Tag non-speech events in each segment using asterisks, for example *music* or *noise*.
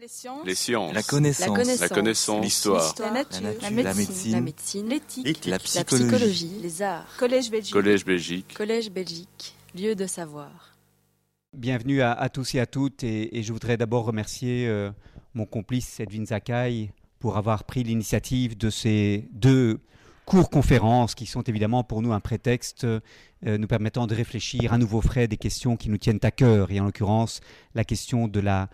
Les sciences. Les sciences. La connaissance. La connaissance. L'histoire. La nature. La La nature. médecine. La médecine. L'éthique. La La psychologie. psychologie. Les arts. Collège Belgique. Collège Belgique. Collège Belgique. Lieu de savoir. Bienvenue à, à tous et à toutes et, et je voudrais d'abord remercier euh, mon complice Edwin Zakai pour avoir pris l'initiative de ces deux courts conférences qui sont évidemment pour nous un prétexte euh, nous permettant de réfléchir à nouveau frais des questions qui nous tiennent à cœur et en l'occurrence la question de la,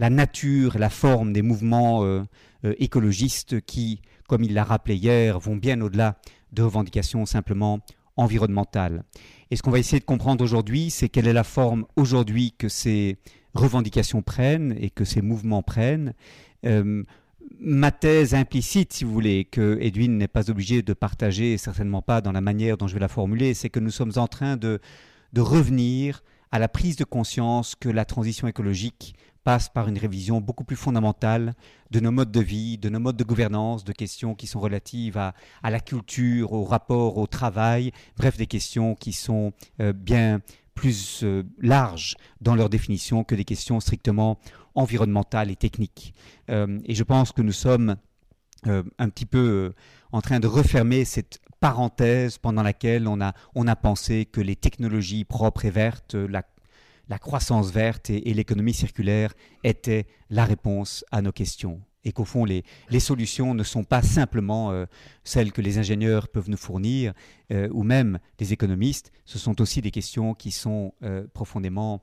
la nature, la forme des mouvements euh, euh, écologistes qui, comme il l'a rappelé hier, vont bien au-delà de revendications simplement environnementales. Et ce qu'on va essayer de comprendre aujourd'hui, c'est quelle est la forme aujourd'hui que ces revendications prennent et que ces mouvements prennent. Euh, ma thèse implicite, si vous voulez, que Edwin n'est pas obligé de partager, certainement pas dans la manière dont je vais la formuler, c'est que nous sommes en train de, de revenir à la prise de conscience que la transition écologique passe par une révision beaucoup plus fondamentale de nos modes de vie, de nos modes de gouvernance, de questions qui sont relatives à, la culture, au rapport au travail, bref, des questions qui sont euh, bien plus euh, larges dans leur définition que des questions strictement environnementales et techniques. Euh, et je pense que nous sommes un petit peu en train de refermer cette parenthèse pendant laquelle on a, on a pensé que les technologies propres et vertes, la, la croissance verte et, l'économie circulaire étaient la réponse à nos questions. Et qu'au fond, les, les solutions ne sont pas simplement euh, celles que les ingénieurs peuvent nous fournir, euh, ou même les économistes, ce sont aussi des questions qui sont euh, profondément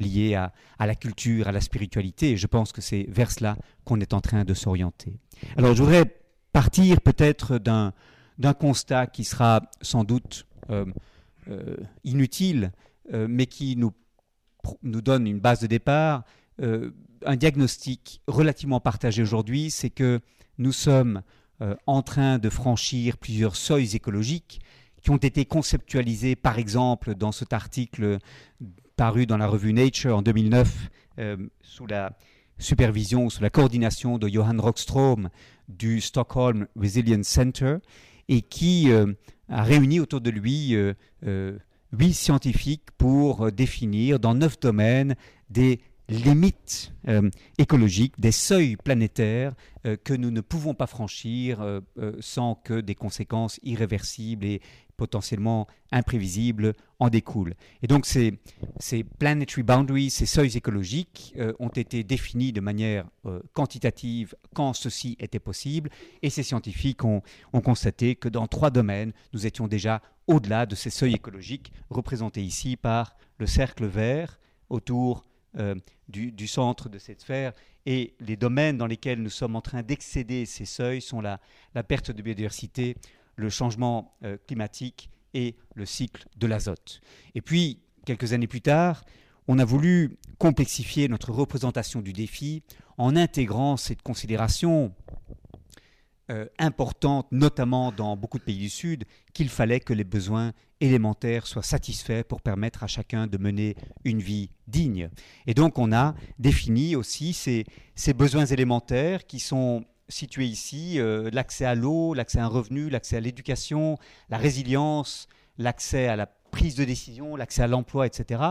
liées à, à la culture, à la spiritualité. Et je pense que c'est vers cela qu'on est en train de s'orienter. Alors, je voudrais partir peut-être d'un d'un constat qui sera sans doute euh, euh, inutile, euh, mais qui nous, nous donne une base de départ. Un diagnostic relativement partagé aujourd'hui, c'est que nous sommes en train de franchir plusieurs seuils écologiques qui ont été conceptualisés, par exemple, dans cet article paru dans la revue Nature en 2009, euh, sous la supervision, sous la coordination de Johan Rockström du Stockholm Resilience Center, et qui euh, a réuni autour de lui euh, euh, huit scientifiques pour définir dans neuf domaines des limites euh, écologiques, des seuils planétaires euh, que nous ne pouvons pas franchir euh, sans que des conséquences irréversibles et potentiellement imprévisibles en découlent. Et donc ces, planetary boundaries, ces seuils écologiques ont été définis de manière quantitative quand ceci était possible et ces scientifiques ont, ont constaté que dans trois domaines, nous étions déjà au-delà de ces seuils écologiques représentés ici par le cercle vert autour euh, du, centre de cette sphère. Et les domaines dans lesquels nous sommes en train d'excéder ces seuils sont la, la perte de biodiversité, le changement euh, climatique et le cycle de l'azote. Et puis, quelques années plus tard, on a voulu complexifier notre représentation du défi en intégrant cette considération euh, importante, notamment dans beaucoup de pays du Sud, qu'il fallait que les besoins élémentaires soient satisfaits pour permettre à chacun de mener une vie digne. Et donc on a défini aussi ces, besoins élémentaires qui sont situés ici, euh, l'accès à l'eau, l'accès à un revenu, l'accès à l'éducation, la résilience, l'accès à la prise de décision, l'accès à l'emploi, etc.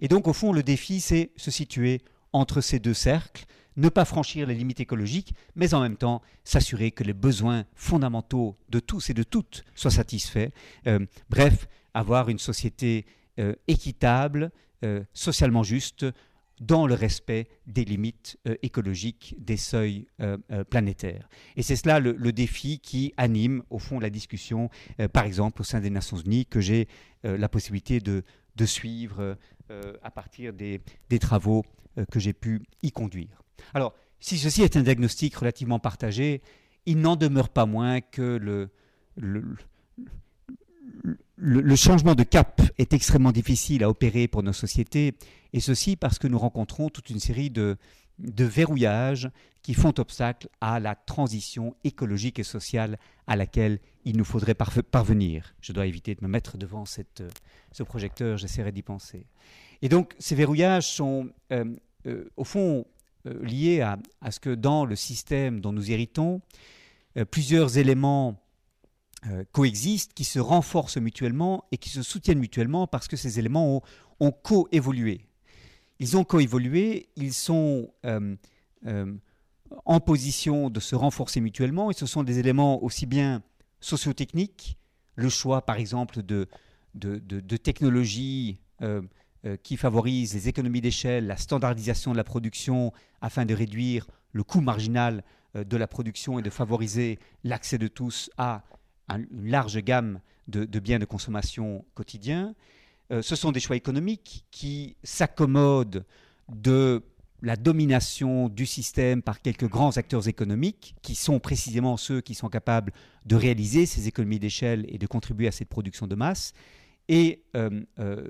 Et donc au fond le défi c'est se situer entre ces deux cercles, ne pas franchir les limites écologiques, mais en même temps s'assurer que les besoins fondamentaux de tous et de toutes soient satisfaits. Euh, bref, avoir une société euh, équitable, euh, socialement juste, dans le respect des limites écologiques, des seuils planétaires. Et c'est cela le, défi qui anime au fond la discussion, par exemple au sein des Nations Unies, que j'ai la possibilité de, suivre à partir des, travaux que j'ai pu y conduire. Alors, si ceci est un diagnostic relativement partagé, il n'en demeure pas moins que le, le, changement de cap est extrêmement difficile à opérer pour nos sociétés, et ceci parce que nous rencontrons toute une série de, de verrouillages qui font obstacle à la transition écologique et sociale à laquelle il nous faudrait parve- parvenir. Je dois éviter de me mettre devant cette, euh, ce projecteur, j'essaierai d'y penser. Et donc ces verrouillages sont euh, euh, au fond euh, liés à, ce que dans le système dont nous héritons, euh, plusieurs éléments coexistent, qui se renforcent mutuellement et qui se soutiennent mutuellement parce que ces éléments ont, coévolué. Ils ont coévolué, ils sont en position de se renforcer mutuellement, et ce sont des éléments aussi bien sociotechniques, le choix par exemple de, technologies qui favorisent les économies d'échelle, la standardisation de la production afin de réduire le coût marginal de la production et de favoriser l'accès de tous à une large gamme de, biens de consommation quotidiens. Euh, ce sont des choix économiques qui s'accommodent de la domination du système par quelques grands acteurs économiques, qui sont précisément ceux qui sont capables de réaliser ces économies d'échelle et de contribuer à cette production de masse, et euh, euh,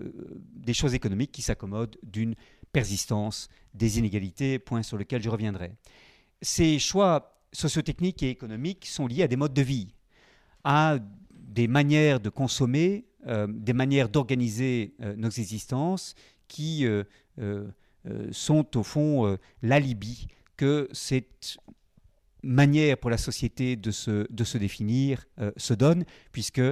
des choses économiques qui s'accommodent d'une persistance des inégalités, point sur lequel je reviendrai. Ces choix sociotechniques et économiques sont liés à des modes de vie, à des manières de consommer, euh, des manières d'organiser nos existences qui sont au fond l'alibi que cette manière pour la société de se, de se définir se donne, puisque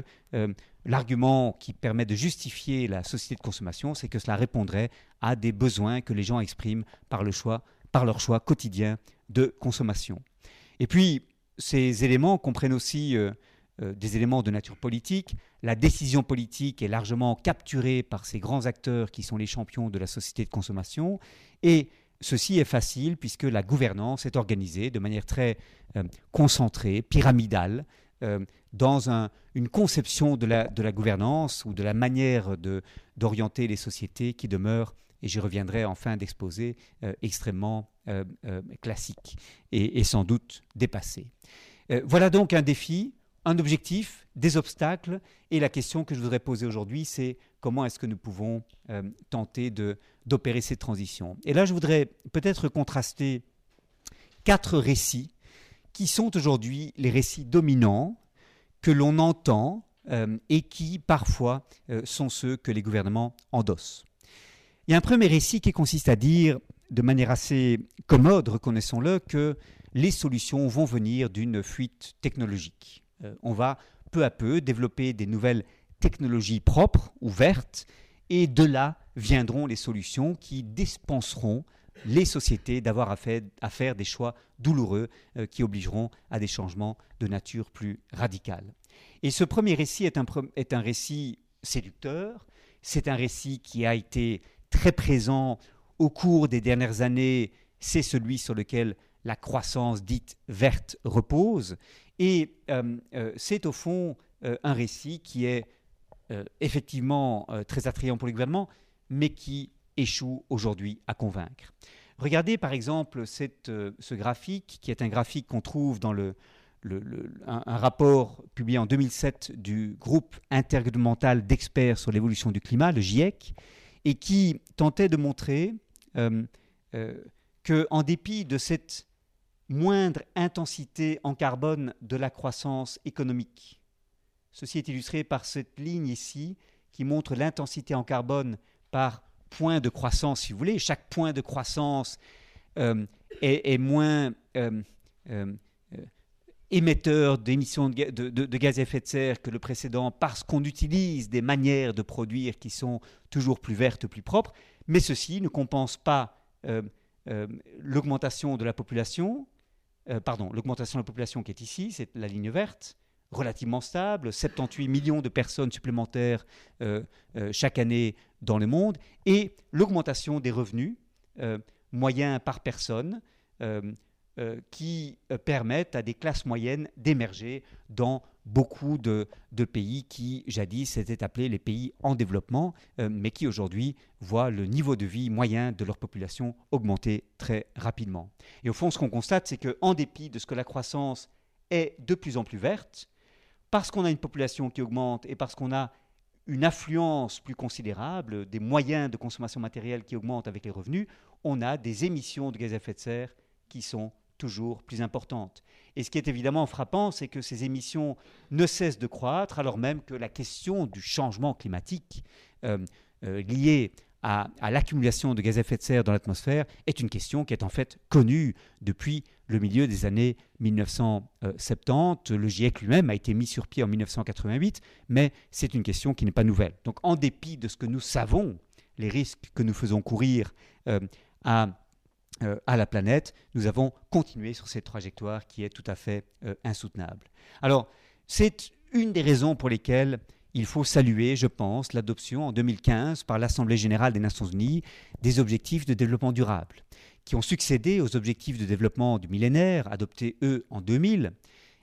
l'argument qui permet de justifier la société de consommation, c'est que cela répondrait à des besoins que les gens expriment par, le choix, par leur choix quotidien de consommation. Et puis, ces éléments comprennent aussi euh, des éléments de nature politique. La décision politique est largement capturée par ces grands acteurs qui sont les champions de la société de consommation. Et ceci est facile puisque la gouvernance est organisée de manière très euh, concentrée, pyramidale, euh, dans une conception de la, gouvernance ou de la manière d'orienter les sociétés qui demeure, et j'y reviendrai en fin d'exposé, extrêmement classique et, et, sans doute dépassé. voilà donc un défi un objectif, des obstacles, et la question que je voudrais poser aujourd'hui, c'est comment est-ce que nous pouvons euh, tenter d'opérer cette transition. Et là, je voudrais peut-être contraster quatre récits qui sont aujourd'hui les récits dominants que l'on entend euh, et qui parfois euh, sont ceux que les gouvernements endossent. Il y a un premier récit qui consiste à dire, de manière assez commode, reconnaissons-le, que les solutions vont venir d'une fuite technologique. Euh, on va peu à peu développer des nouvelles technologies propres, ouvertes, et de là viendront les solutions qui dispenseront les sociétés d'avoir à, faire, des choix douloureux euh, qui obligeront à des changements de nature plus radicale. Et ce premier récit est un, est un récit séducteur, c'est un récit qui a été très présent au cours des dernières années, c'est celui sur lequel la croissance dite verte repose, et euh, euh, c'est au fond un récit qui est effectivement très attrayant pour le gouvernement, mais qui échoue aujourd'hui à convaincre. Regardez par exemple ce graphique, qui est un graphique qu'on trouve dans un, rapport publié en 2007 du groupe intergouvernemental d'experts sur l'évolution du climat, le GIEC, et qui tentait de montrer euh, qu'en dépit de cette moindre intensité en carbone de la croissance économique. Ceci est illustré par cette ligne ici qui montre l'intensité en carbone par point de croissance, si vous voulez. Chaque point de croissance euh, est, moins euh, euh, émetteur d'émissions de, gaz à effet de serre que le précédent parce qu'on utilise des manières de produire qui sont toujours plus vertes, plus propres. Mais ceci ne compense pas l'augmentation de la population, pardon, l'augmentation de la population qui est ici, c'est la ligne verte, relativement stable, 78 millions de personnes supplémentaires euh, euh, chaque année dans le monde, et l'augmentation des revenus moyens par personne qui permettent à des classes moyennes d'émerger dans beaucoup de, pays qui jadis étaient appelés les pays en développement, euh, mais qui aujourd'hui voient le niveau de vie moyen de leur population augmenter très rapidement. Et au fond, ce qu'on constate, c'est qu'en dépit de ce que la croissance est de plus en plus verte, parce qu'on a une population qui augmente et parce qu'on a une affluence plus considérable des moyens de consommation matérielle qui augmentent avec les revenus, on a des émissions de gaz à effet de serre qui sont toujours plus importantes. Et ce qui est évidemment frappant, c'est que ces émissions ne cessent de croître, alors même que la question du changement climatique euh, euh, lié à, l'accumulation de gaz à effet de serre dans l'atmosphère est une question qui est en fait connue depuis le milieu des années 1970. Le GIEC lui-même a été mis sur pied en 1988, mais c'est une question qui n'est pas nouvelle. Donc en dépit de ce que nous savons, les risques que nous faisons courir euh, à euh, à la planète, nous avons continué sur cette trajectoire qui est tout à fait euh, insoutenable. Alors, c'est une des raisons pour lesquelles il faut saluer, je pense, l'adoption en 2015 par l'Assemblée générale des Nations unies des objectifs de développement durable, qui ont succédé aux objectifs de développement du millénaire, adoptés eux en 2000,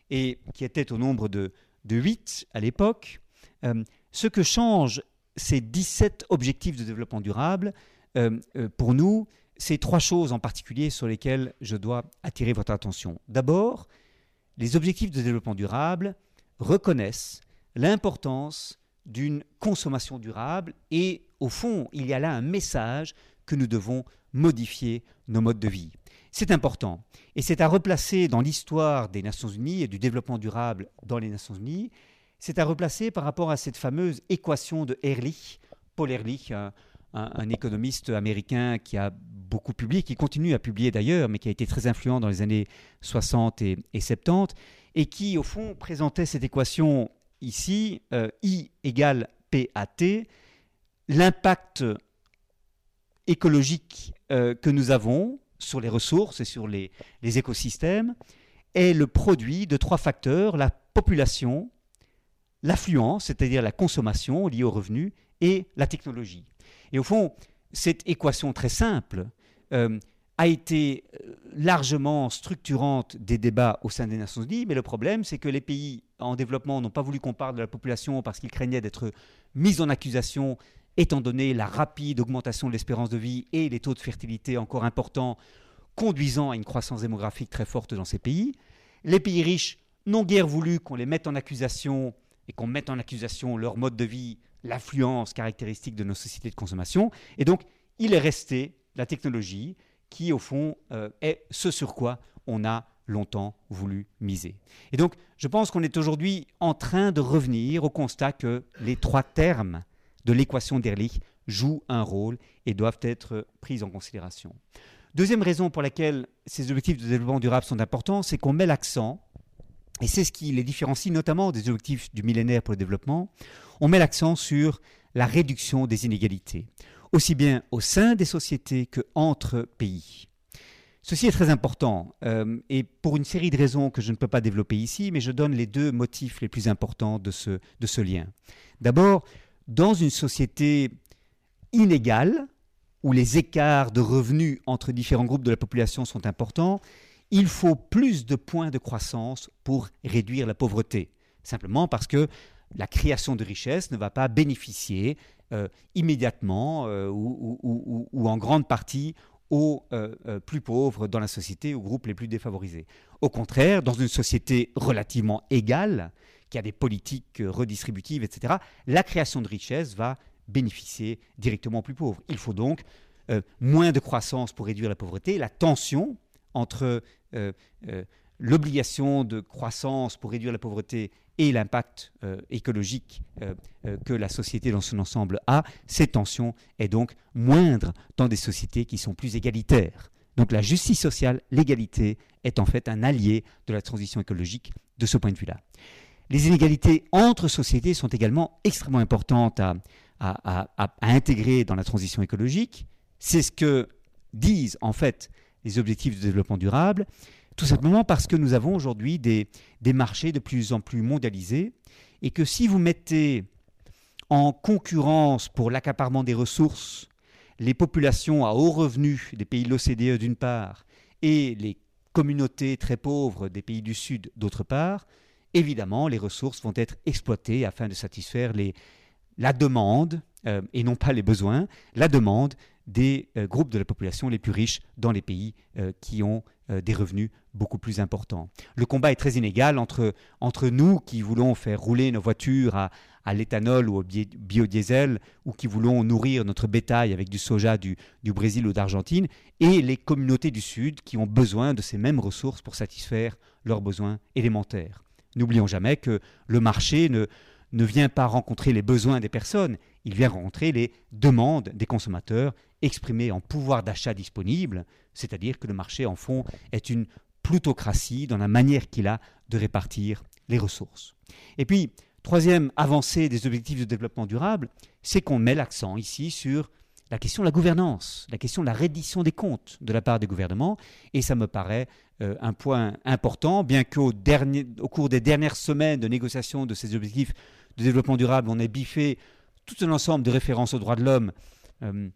et qui étaient au nombre de, de 8 à l'époque. Euh, ce que changent ces 17 objectifs de développement durable, pour nous, c'est trois choses en particulier sur lesquelles je dois attirer votre attention. D'abord, les objectifs de développement durable reconnaissent l'importance d'une consommation durable et au fond, il y a là un message que nous devons modifier nos modes de vie. C'est important. Et c'est à replacer dans l'histoire des Nations Unies et du développement durable dans les Nations Unies, c'est à replacer par rapport à cette fameuse équation de Ehrlich, Paul Ehrlich, un, économiste américain qui a beaucoup publié, qui continue à publier d'ailleurs, mais qui a été très influent dans les années 60 et, 70, et qui, au fond, présentait cette équation ici, euh, I égale PAT, l'impact écologique euh, que nous avons sur les ressources et sur les, écosystèmes est le produit de trois facteurs, la population, l'affluence, c'est-à-dire la consommation liée aux revenus, et la technologie. Et au fond, cette équation très simple euh, a été euh, largement structurante des débats au sein des Nations Unies, mais le problème, c'est que les pays en développement n'ont pas voulu qu'on parle de la population parce qu'ils craignaient d'être mis en accusation, étant donné la rapide augmentation de l'espérance de vie et les taux de fertilité encore importants, conduisant à une croissance démographique très forte dans ces pays. Les pays riches n'ont guère voulu qu'on les mette en accusation et qu'on mette en accusation leur mode de vie l'affluence caractéristique de nos sociétés de consommation. Et donc, il est resté la technologie qui, au fond, euh, est ce sur quoi on a longtemps voulu miser. Et donc, je pense qu'on est aujourd'hui en train de revenir au constat que les trois termes de l'équation d'Ehrlich jouent un rôle et doivent être pris en considération. Deuxième raison pour laquelle ces objectifs de développement durable sont importants, c'est qu'on met l'accent et c'est ce qui les différencie notamment des objectifs du millénaire pour le développement. On met l'accent sur la réduction des inégalités, aussi bien au sein des sociétés que entre pays. Ceci est très important euh, et pour une série de raisons que je ne peux pas développer ici, mais je donne les deux motifs les plus importants de ce, de ce lien. D'abord, dans une société inégale, où les écarts de revenus entre différents groupes de la population sont importants, il faut plus de points de croissance pour réduire la pauvreté. Simplement parce que la création de richesse ne va pas bénéficier euh, immédiatement euh, ou, en grande partie aux euh, plus pauvres dans la société, aux groupes les plus défavorisés. Au contraire, dans une société relativement égale, qui a des politiques redistributives, etc., la création de richesse va bénéficier directement aux plus pauvres. Il faut donc moins de croissance pour réduire la pauvreté. La tension entre euh, euh, l'obligation de croissance pour réduire la pauvreté et l'impact euh, écologique que la société dans son ensemble a, cette tension est donc moindre dans des sociétés qui sont plus égalitaires. Donc la justice sociale, l'égalité, est en fait un allié de la transition écologique de ce point de vue-là. Les inégalités entre sociétés sont également extrêmement importantes à, intégrer dans la transition écologique. C'est ce que disent en fait les objectifs de développement durable, tout simplement parce que nous avons aujourd'hui des, des marchés de plus en plus mondialisés et que si vous mettez en concurrence pour l'accaparement des ressources les populations à haut revenu des pays de l'OCDE d'une part et les communautés très pauvres des pays du Sud d'autre part, évidemment les ressources vont être exploitées afin de satisfaire la demande euh, et non pas les besoins, la demande des euh, groupes de la population les plus riches dans les pays euh, qui ont des revenus beaucoup plus importants. Le combat est très inégal entre, entre nous qui voulons faire rouler nos voitures à, l'éthanol ou au biodiesel ou qui voulons nourrir notre bétail avec du soja du Brésil ou d'Argentine et les communautés du Sud qui ont besoin de ces mêmes ressources pour satisfaire leurs besoins élémentaires. N'oublions jamais que le marché ne, vient pas rencontrer les besoins des personnes, il vient rencontrer les demandes des consommateurs exprimées en pouvoir d'achat disponible, c'est-à-dire que le marché, en fond, est une plutocratie dans la manière qu'il a de répartir les ressources. Et puis, troisième avancée des objectifs de développement durable, c'est qu'on met l'accent ici sur la question de la gouvernance, la question de la reddition des comptes de la part des gouvernements. Et ça me paraît euh, un point important, bien qu'au au cours des dernières semaines de négociation de ces objectifs de développement durable, on ait biffé tout un ensemble de références aux droits de l'homme euh,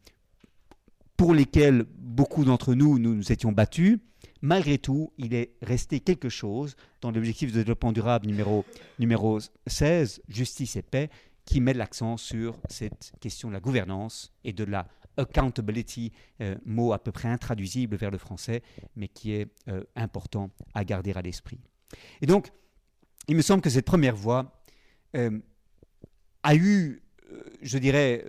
pour lesquelles beaucoup d'entre nous, nous étions battus. Malgré tout, il est resté quelque chose dans l'objectif de développement durable numéro, numéro 16, justice et paix, qui met l'accent sur cette question de la gouvernance et de la accountability, euh, mot à peu près intraduisible vers le français, mais qui est euh, important à garder à l'esprit. Et donc, il me semble que cette première voie euh, a eu, je dirais,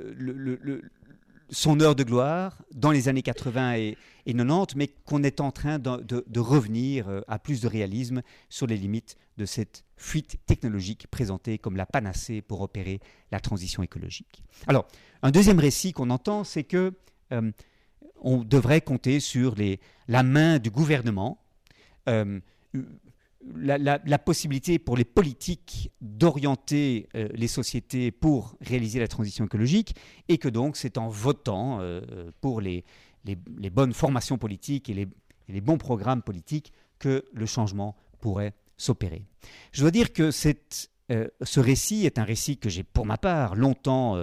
son heure de gloire dans les années 80 et, 90, mais qu'on est en train de, revenir euh, à plus de réalisme sur les limites de cette fuite technologique présentée comme la panacée pour opérer la transition écologique. Alors, un deuxième récit qu'on entend, c'est que euh, on devrait compter sur la main du gouvernement. Euh, la, possibilité pour les politiques d'orienter euh, les sociétés pour réaliser la transition écologique et que donc c'est en votant euh, pour les, les, bonnes formations politiques et les, bons programmes politiques que le changement pourrait s'opérer. Je dois dire que euh, ce récit est un récit que j'ai pour ma part longtemps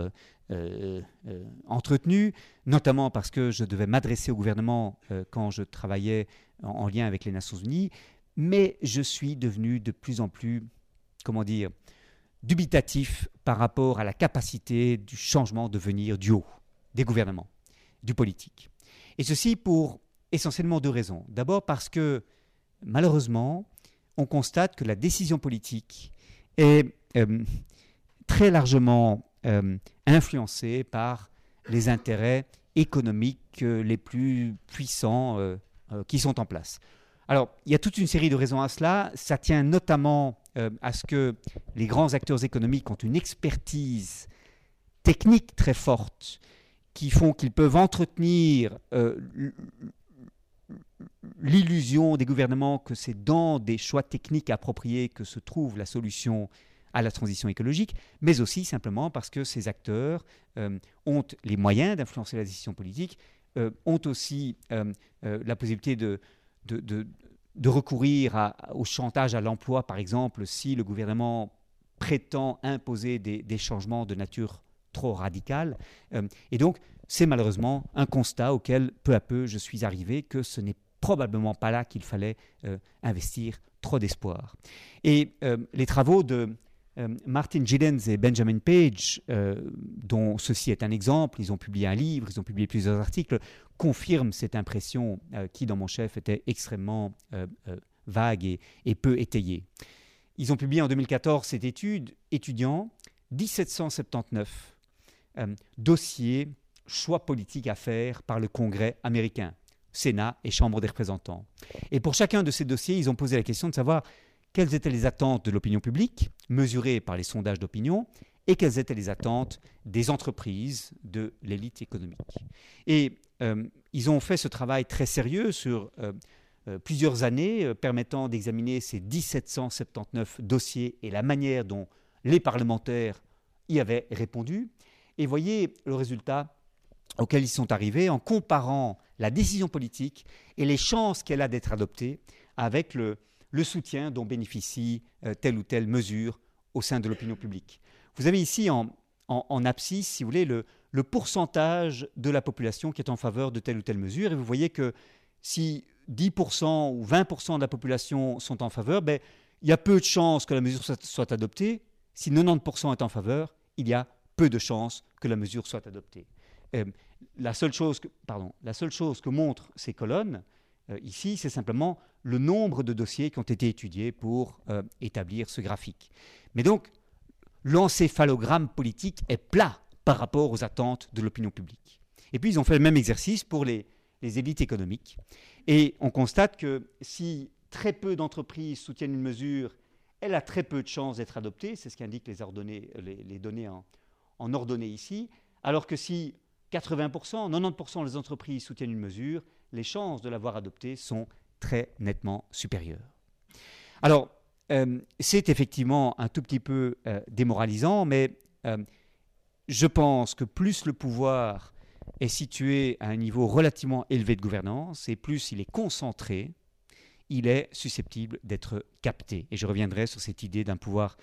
entretenu, notamment parce que je devais m'adresser au gouvernement quand je travaillais en, lien avec les Nations Unies, mais je suis devenu de plus en plus, comment dire, dubitatif par rapport à la capacité du changement de venir du haut, des gouvernements, du politique. Et ceci pour essentiellement deux raisons. D'abord parce que, malheureusement, on constate que la décision politique est euh, très largement euh, influencée par les intérêts économiques euh, les plus puissants qui sont en place. Alors, il y a toute une série de raisons à cela. Ça tient notamment à ce que les grands acteurs économiques ont une expertise technique très forte qui font qu'ils peuvent entretenir euh, l'illusion des gouvernements que c'est dans des choix techniques appropriés que se trouve la solution à la transition écologique, mais aussi simplement parce que ces acteurs euh, ont les moyens d'influencer la décision politique, ont aussi la possibilité de, de, recourir au chantage à l'emploi, par exemple, si le gouvernement prétend imposer des, changements de nature trop radicale. Euh, et donc, c'est malheureusement un constat auquel peu à peu je suis arrivé que ce n'est probablement pas là qu'il fallait euh, investir trop d'espoir. Et euh, les travaux de Martin Giddens et Benjamin Page, dont ceci est un exemple, ils ont publié un livre, ils ont publié plusieurs articles, confirment cette impression qui, dans mon chef, était extrêmement vague et, peu étayée. Ils ont publié en 2014 cette étude étudiant 1779 dossiers, choix politiques à faire par le Congrès américain, Sénat et Chambre des représentants. Et pour chacun de ces dossiers, ils ont posé la question de savoir quelles étaient les attentes de l'opinion publique, mesurées par les sondages d'opinion, et quelles étaient les attentes des entreprises, de l'élite économique. Et euh, ils ont fait ce travail très sérieux sur euh, euh, plusieurs années, permettant d'examiner ces 1779 dossiers et la manière dont les parlementaires y avaient répondu. Et voyez le résultat auquel ils sont arrivés en comparant la décision politique et les chances qu'elle a d'être adoptée avec le, le soutien dont bénéficie euh, telle ou telle mesure au sein de l'opinion publique. Vous avez ici en, en, abscisse, si vous voulez, le, pourcentage de la population qui est en faveur de telle ou telle mesure, et vous voyez que si 10% ou 20% de la population sont en faveur, ben, il y a peu de chances que la mesure soit, adoptée. Si 90% est en faveur, il y a peu de chances que la mesure soit adoptée. Euh, la, seule chose que, pardon, la seule chose que montrent ces colonnes, euh, ici, c'est simplement le nombre de dossiers qui ont été étudiés pour euh, établir ce graphique. Mais donc, l'encéphalogramme politique est plat par rapport aux attentes de l'opinion publique. Et puis, ils ont fait le même exercice pour les, élites économiques. Et on constate que si très peu d'entreprises soutiennent une mesure, elle a très peu de chances d'être adoptée, c'est ce qu'indiquent les, les, données en, en ordonnée ici, alors que si 80%, 90% des entreprises soutiennent une mesure, les chances de l'avoir adoptée sont très nettement supérieures. Alors, euh, c'est effectivement un tout petit peu euh, démoralisant, mais euh, je pense que plus le pouvoir est situé à un niveau relativement élevé de gouvernance et plus il est concentré, il est susceptible d'être capté. Et je reviendrai sur cette idée d'un pouvoir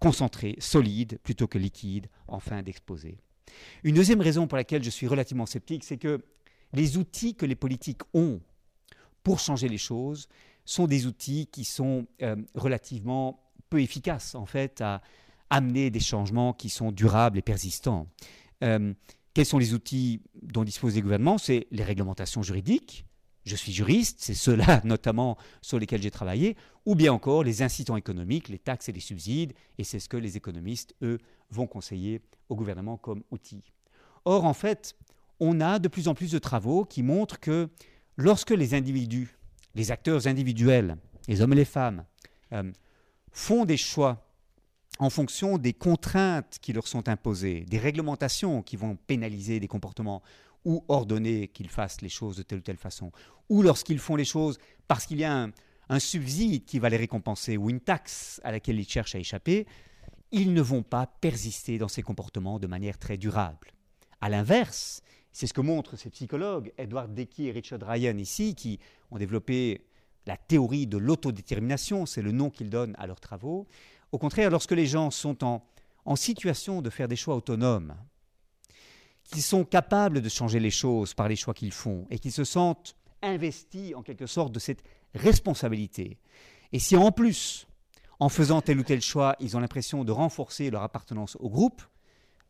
concentré, solide, plutôt que liquide, enfin d'exposer. Une deuxième raison pour laquelle je suis relativement sceptique, c'est que les outils que les politiques ont pour changer les choses sont des outils qui sont euh, relativement peu efficaces, en fait, à amener des changements qui sont durables et persistants. Euh, quels sont les outils dont disposent les gouvernements C'est les réglementations juridiques. Je suis juriste, c'est ceux-là *laughs* notamment sur lesquels j'ai travaillé, ou bien encore les incitants économiques, les taxes et les subsides, et c'est ce que les économistes, eux, vont conseiller au gouvernement comme outil. Or, en fait, on a de plus en plus de travaux qui montrent que lorsque les individus, les acteurs individuels, les hommes et les femmes, euh, font des choix en fonction des contraintes qui leur sont imposées, des réglementations qui vont pénaliser des comportements ou ordonner qu'ils fassent les choses de telle ou telle façon, ou lorsqu'ils font les choses parce qu'il y a un, subside qui va les récompenser ou une taxe à laquelle ils cherchent à échapper, ils ne vont pas persister dans ces comportements de manière très durable. À l'inverse, c'est ce que montrent ces psychologues, Edward Deci et Richard Ryan ici, qui ont développé la théorie de l'autodétermination, c'est le nom qu'ils donnent à leurs travaux. Au contraire, lorsque les gens sont en, situation de faire des choix autonomes, qu'ils sont capables de changer les choses par les choix qu'ils font et qu'ils se sentent investis en quelque sorte de cette responsabilité, et si en plus, en faisant tel ou tel choix, ils ont l'impression de renforcer leur appartenance au groupe,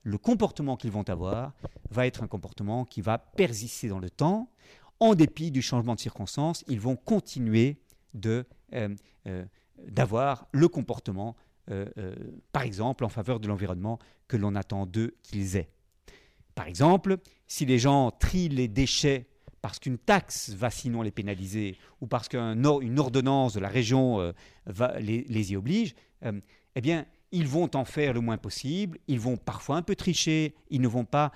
le comportement qu'ils vont avoir va être un comportement qui va persister dans le temps. En dépit du changement de circonstances, ils vont continuer euh, euh, d'avoir le comportement euh, par exemple, en faveur de l'environnement que l'on attend d'eux qu'ils aient. Par exemple, si les gens trient les déchets parce qu'une taxe va sinon les pénaliser, ou parce qu'une ordonnance de la région euh, les, y oblige, eh bien, ils vont en faire le moins possible, ils vont parfois un peu tricher, ils ne vont pas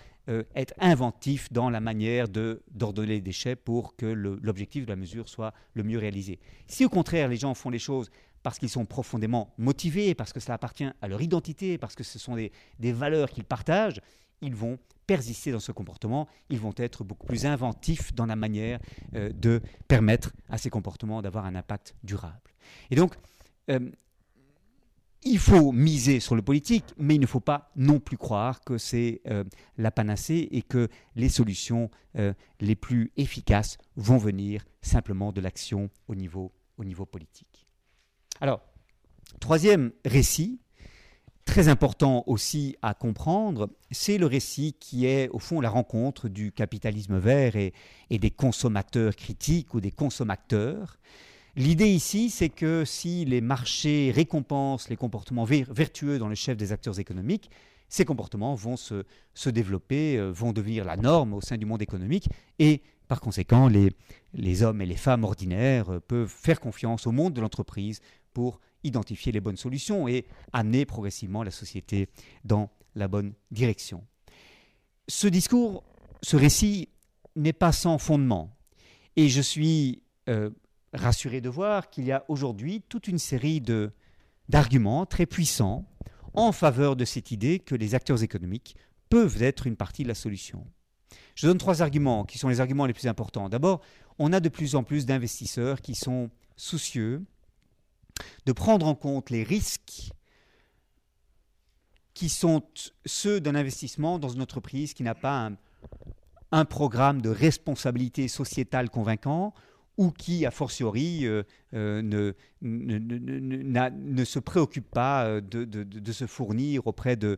être inventifs dans la manière d'ordonner les déchets pour que l'objectif de la mesure soit le mieux réalisé. Si au contraire les gens font les choses parce qu'ils sont profondément motivés, parce que cela appartient à leur identité, parce que ce sont des, valeurs qu'ils partagent, ils vont persister dans ce comportement, ils vont être beaucoup plus inventifs dans la manière euh, de permettre à ces comportements d'avoir un impact durable. Et donc, euh, il faut miser sur le politique, mais il ne faut pas non plus croire que c'est euh, la panacée et que les solutions les plus efficaces vont venir simplement de l'action au niveau, au niveau politique. Alors, troisième récit, très important aussi à comprendre, c'est le récit qui est au fond la rencontre du capitalisme vert et, des consommateurs critiques ou des consommateurs. L'idée ici, c'est que si les marchés récompensent les comportements vertueux dans le chef des acteurs économiques, ces comportements vont se, développer, euh, vont devenir la norme au sein du monde économique et par conséquent, les, les hommes et les femmes ordinaires euh, peuvent faire confiance au monde de l'entreprise pour identifier les bonnes solutions et amener progressivement la société dans la bonne direction. Ce discours, ce récit n'est pas sans fondement. Et je suis euh, rassuré de voir qu'il y a aujourd'hui toute une série d'arguments très puissants en faveur de cette idée que les acteurs économiques peuvent être une partie de la solution. Je donne trois arguments qui sont les arguments les plus importants. D'abord, on a de plus en plus d'investisseurs qui sont soucieux de prendre en compte les risques qui sont ceux d'un investissement dans une entreprise qui n'a pas un, programme de responsabilité sociétale convaincant ou qui, a fortiori, euh, euh, ne, se préoccupe pas euh, de, se fournir auprès de,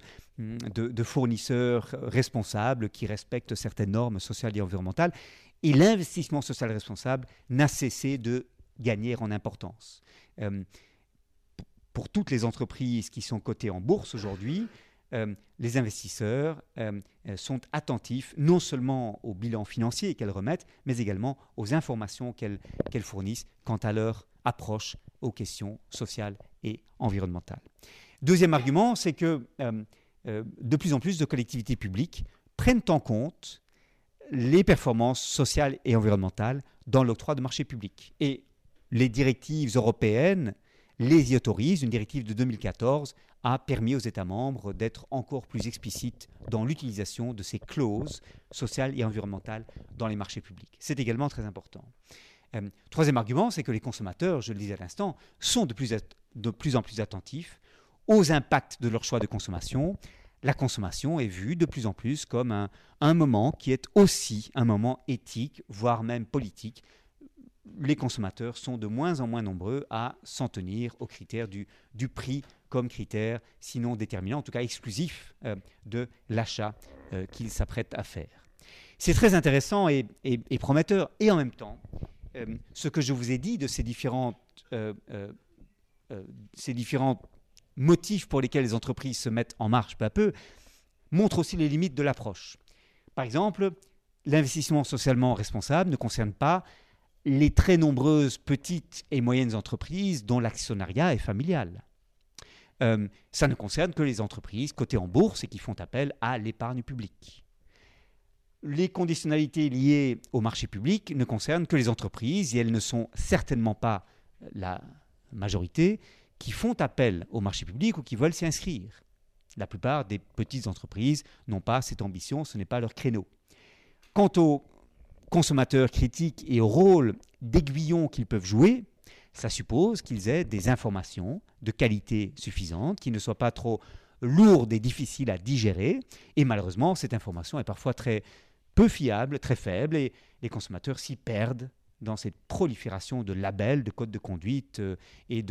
fournisseurs responsables qui respectent certaines normes sociales et environnementales. Et l'investissement social responsable n'a cessé de gagner en importance. Euh, pour toutes les entreprises qui sont cotées en bourse aujourd'hui, euh, les investisseurs euh, sont attentifs non seulement au bilan financier qu'elles remettent, mais également aux informations qu'elles fournissent quant à leur approche aux questions sociales et environnementales. Deuxième argument, c'est que de plus en plus de collectivités publiques prennent en compte les performances sociales et environnementales dans l'octroi de marchés publics. Les directives européennes les y autorise. Une directive de 2014 a permis aux États membres d'être encore plus explicites dans l'utilisation de ces clauses sociales et environnementales dans les marchés publics. C'est également très important. Euh, troisième argument, c'est que les consommateurs, je le disais à l'instant, sont de plus, en plus attentifs aux impacts de leur choix de consommation. La consommation est vue de plus en plus comme un moment qui est aussi un moment éthique, voire même politique, les consommateurs sont de moins en moins nombreux à s'en tenir aux critères du, prix comme critère, sinon déterminant, en tout cas exclusif euh, de l'achat euh, qu'ils s'apprêtent à faire. C'est très intéressant et, prometteur, et en même temps, euh, ce que je vous ai dit de ces différents, ces différents motifs pour lesquels les entreprises se mettent en marche peu à peu, montre aussi les limites de l'approche. Par exemple, l'investissement socialement responsable ne concerne pas les très nombreuses petites et moyennes entreprises dont l'actionnariat est familial. Euh, ça ne concerne que les entreprises cotées en bourse et qui font appel à l'épargne publique. Les conditionnalités liées au marché public ne concernent que les entreprises, et elles ne sont certainement pas la majorité, qui font appel au marché public ou qui veulent s'y inscrire. La plupart des petites entreprises n'ont pas cette ambition, ce n'est pas leur créneau. Quant aux consommateurs critiques et au rôle d'aiguillon qu'ils peuvent jouer, ça suppose qu'ils aient des informations de qualité suffisante, qui ne soient pas trop lourdes et difficiles à digérer. Et malheureusement, cette information est parfois très peu fiable, très faible, et les consommateurs s'y perdent dans cette prolifération de labels, de codes de conduite euh, et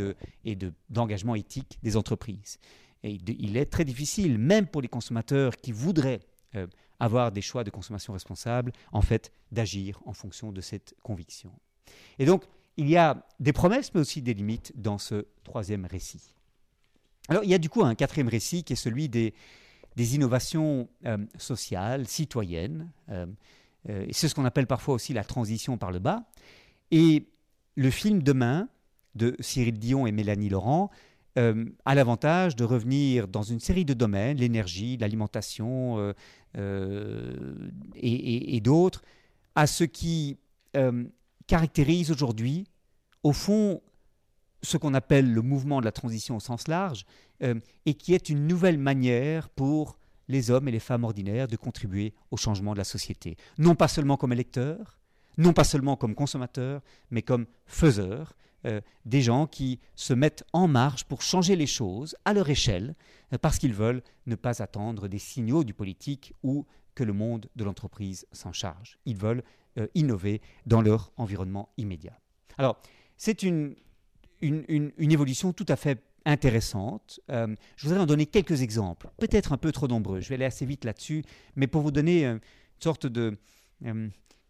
d'engagement de, éthique des entreprises. Il est très difficile, même pour les consommateurs qui voudraient euh, avoir des choix de consommation responsable, en fait, d'agir en fonction de cette conviction. Et donc, il y a des promesses, mais aussi des limites dans ce troisième récit. Alors, il y a du coup un quatrième récit qui est celui des, des innovations euh, sociales, citoyennes. Euh, euh, c'est ce qu'on appelle parfois aussi la transition par le bas. Et le film Demain de Cyril Dion et Mélanie Laurent a l'avantage de revenir dans une série de domaines, l'énergie, l'alimentation, euh, et, d'autres, à ce qui euh, caractérise aujourd'hui, au fond, ce qu'on appelle le mouvement de la transition au sens large, euh, et qui est une nouvelle manière pour les hommes et les femmes ordinaires de contribuer au changement de la société. Non pas seulement comme électeurs, non pas seulement comme consommateurs, mais comme faiseurs, euh, des gens qui se mettent en marche pour changer les choses à leur échelle, euh, parce qu'ils veulent ne pas attendre des signaux du politique ou que le monde de l'entreprise s'en charge. Ils veulent euh, innover dans leur environnement immédiat. Alors, c'est une, évolution tout à fait intéressante. je voudrais en donner quelques exemples, peut-être un peu trop nombreux. Je vais aller assez vite là-dessus, mais pour vous donner une sorte de,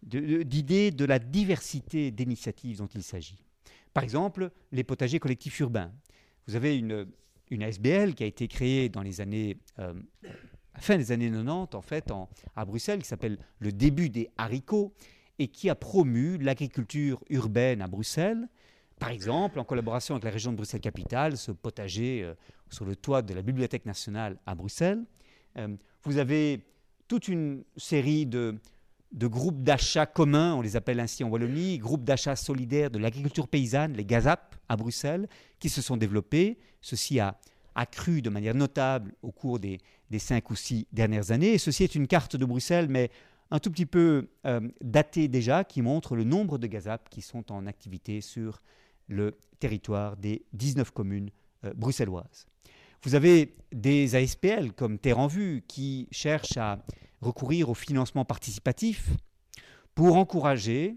d'idée de la diversité d'initiatives dont il s'agit. Par exemple, les potagers collectifs urbains. Vous avez une, une ASBL qui a été créée dans les années, euh, fin des années 90, en fait, à Bruxelles, qui s'appelle le début des haricots, et qui a promu l'agriculture urbaine à Bruxelles. Par exemple, en collaboration avec la région de Bruxelles-Capitale, ce potager euh, sur le toit de la Bibliothèque nationale à Bruxelles. Euh, vous avez toute une série de, de groupes d'achat communs, on les appelle ainsi en Wallonie, groupes d'achat solidaires de l'agriculture paysanne, les GAZAP, à Bruxelles, qui se sont développés. Ceci a accru de manière notable au cours des, cinq ou six dernières années. Et ceci est une carte de Bruxelles, mais un tout petit peu euh, datée déjà, qui montre le nombre de GAZAP qui sont en activité sur le territoire des 19 communes euh, bruxelloises. Vous avez des ASPL comme Terre en Vue qui cherchent à recourir au financement participatif pour encourager,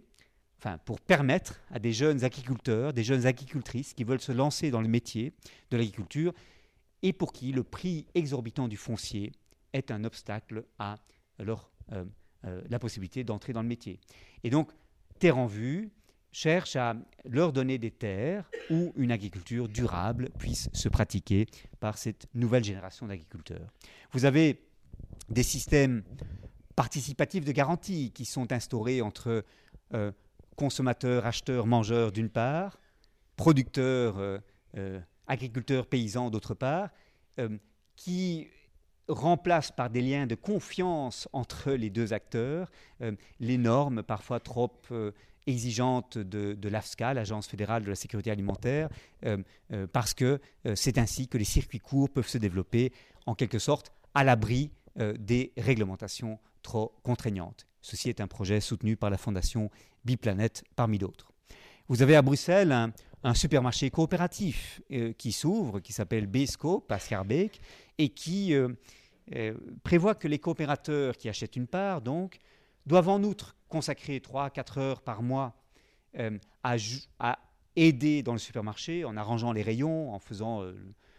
enfin pour permettre à des jeunes agriculteurs, des jeunes agricultrices qui veulent se lancer dans le métier de l'agriculture et pour qui le prix exorbitant du foncier est un obstacle à leur, euh, euh, la possibilité d'entrer dans le métier. Et donc, Terre en Vue cherche à leur donner des terres où une agriculture durable puisse se pratiquer par cette nouvelle génération d'agriculteurs. Vous avez des systèmes participatifs de garantie qui sont instaurés entre euh, consommateurs, acheteurs, mangeurs d'une part, producteurs, euh, euh, agriculteurs, paysans d'autre part, qui remplacent par des liens de confiance entre les deux acteurs les normes parfois trop exigeantes de, l'AFSCA, l'Agence fédérale de la sécurité alimentaire, parce que c'est ainsi que les circuits courts peuvent se développer en quelque sorte à l'abri des réglementations trop contraignantes. Ceci est un projet soutenu par la Fondation Biplanète parmi d'autres. Vous avez à Bruxelles un, supermarché coopératif euh, qui s'ouvre, qui s'appelle Besco, Pascal Beek, et qui euh, euh, prévoit que les coopérateurs qui achètent une part, donc, doivent en outre consacrer 3-4 heures par mois à, aider dans le supermarché en arrangeant les rayons, en faisant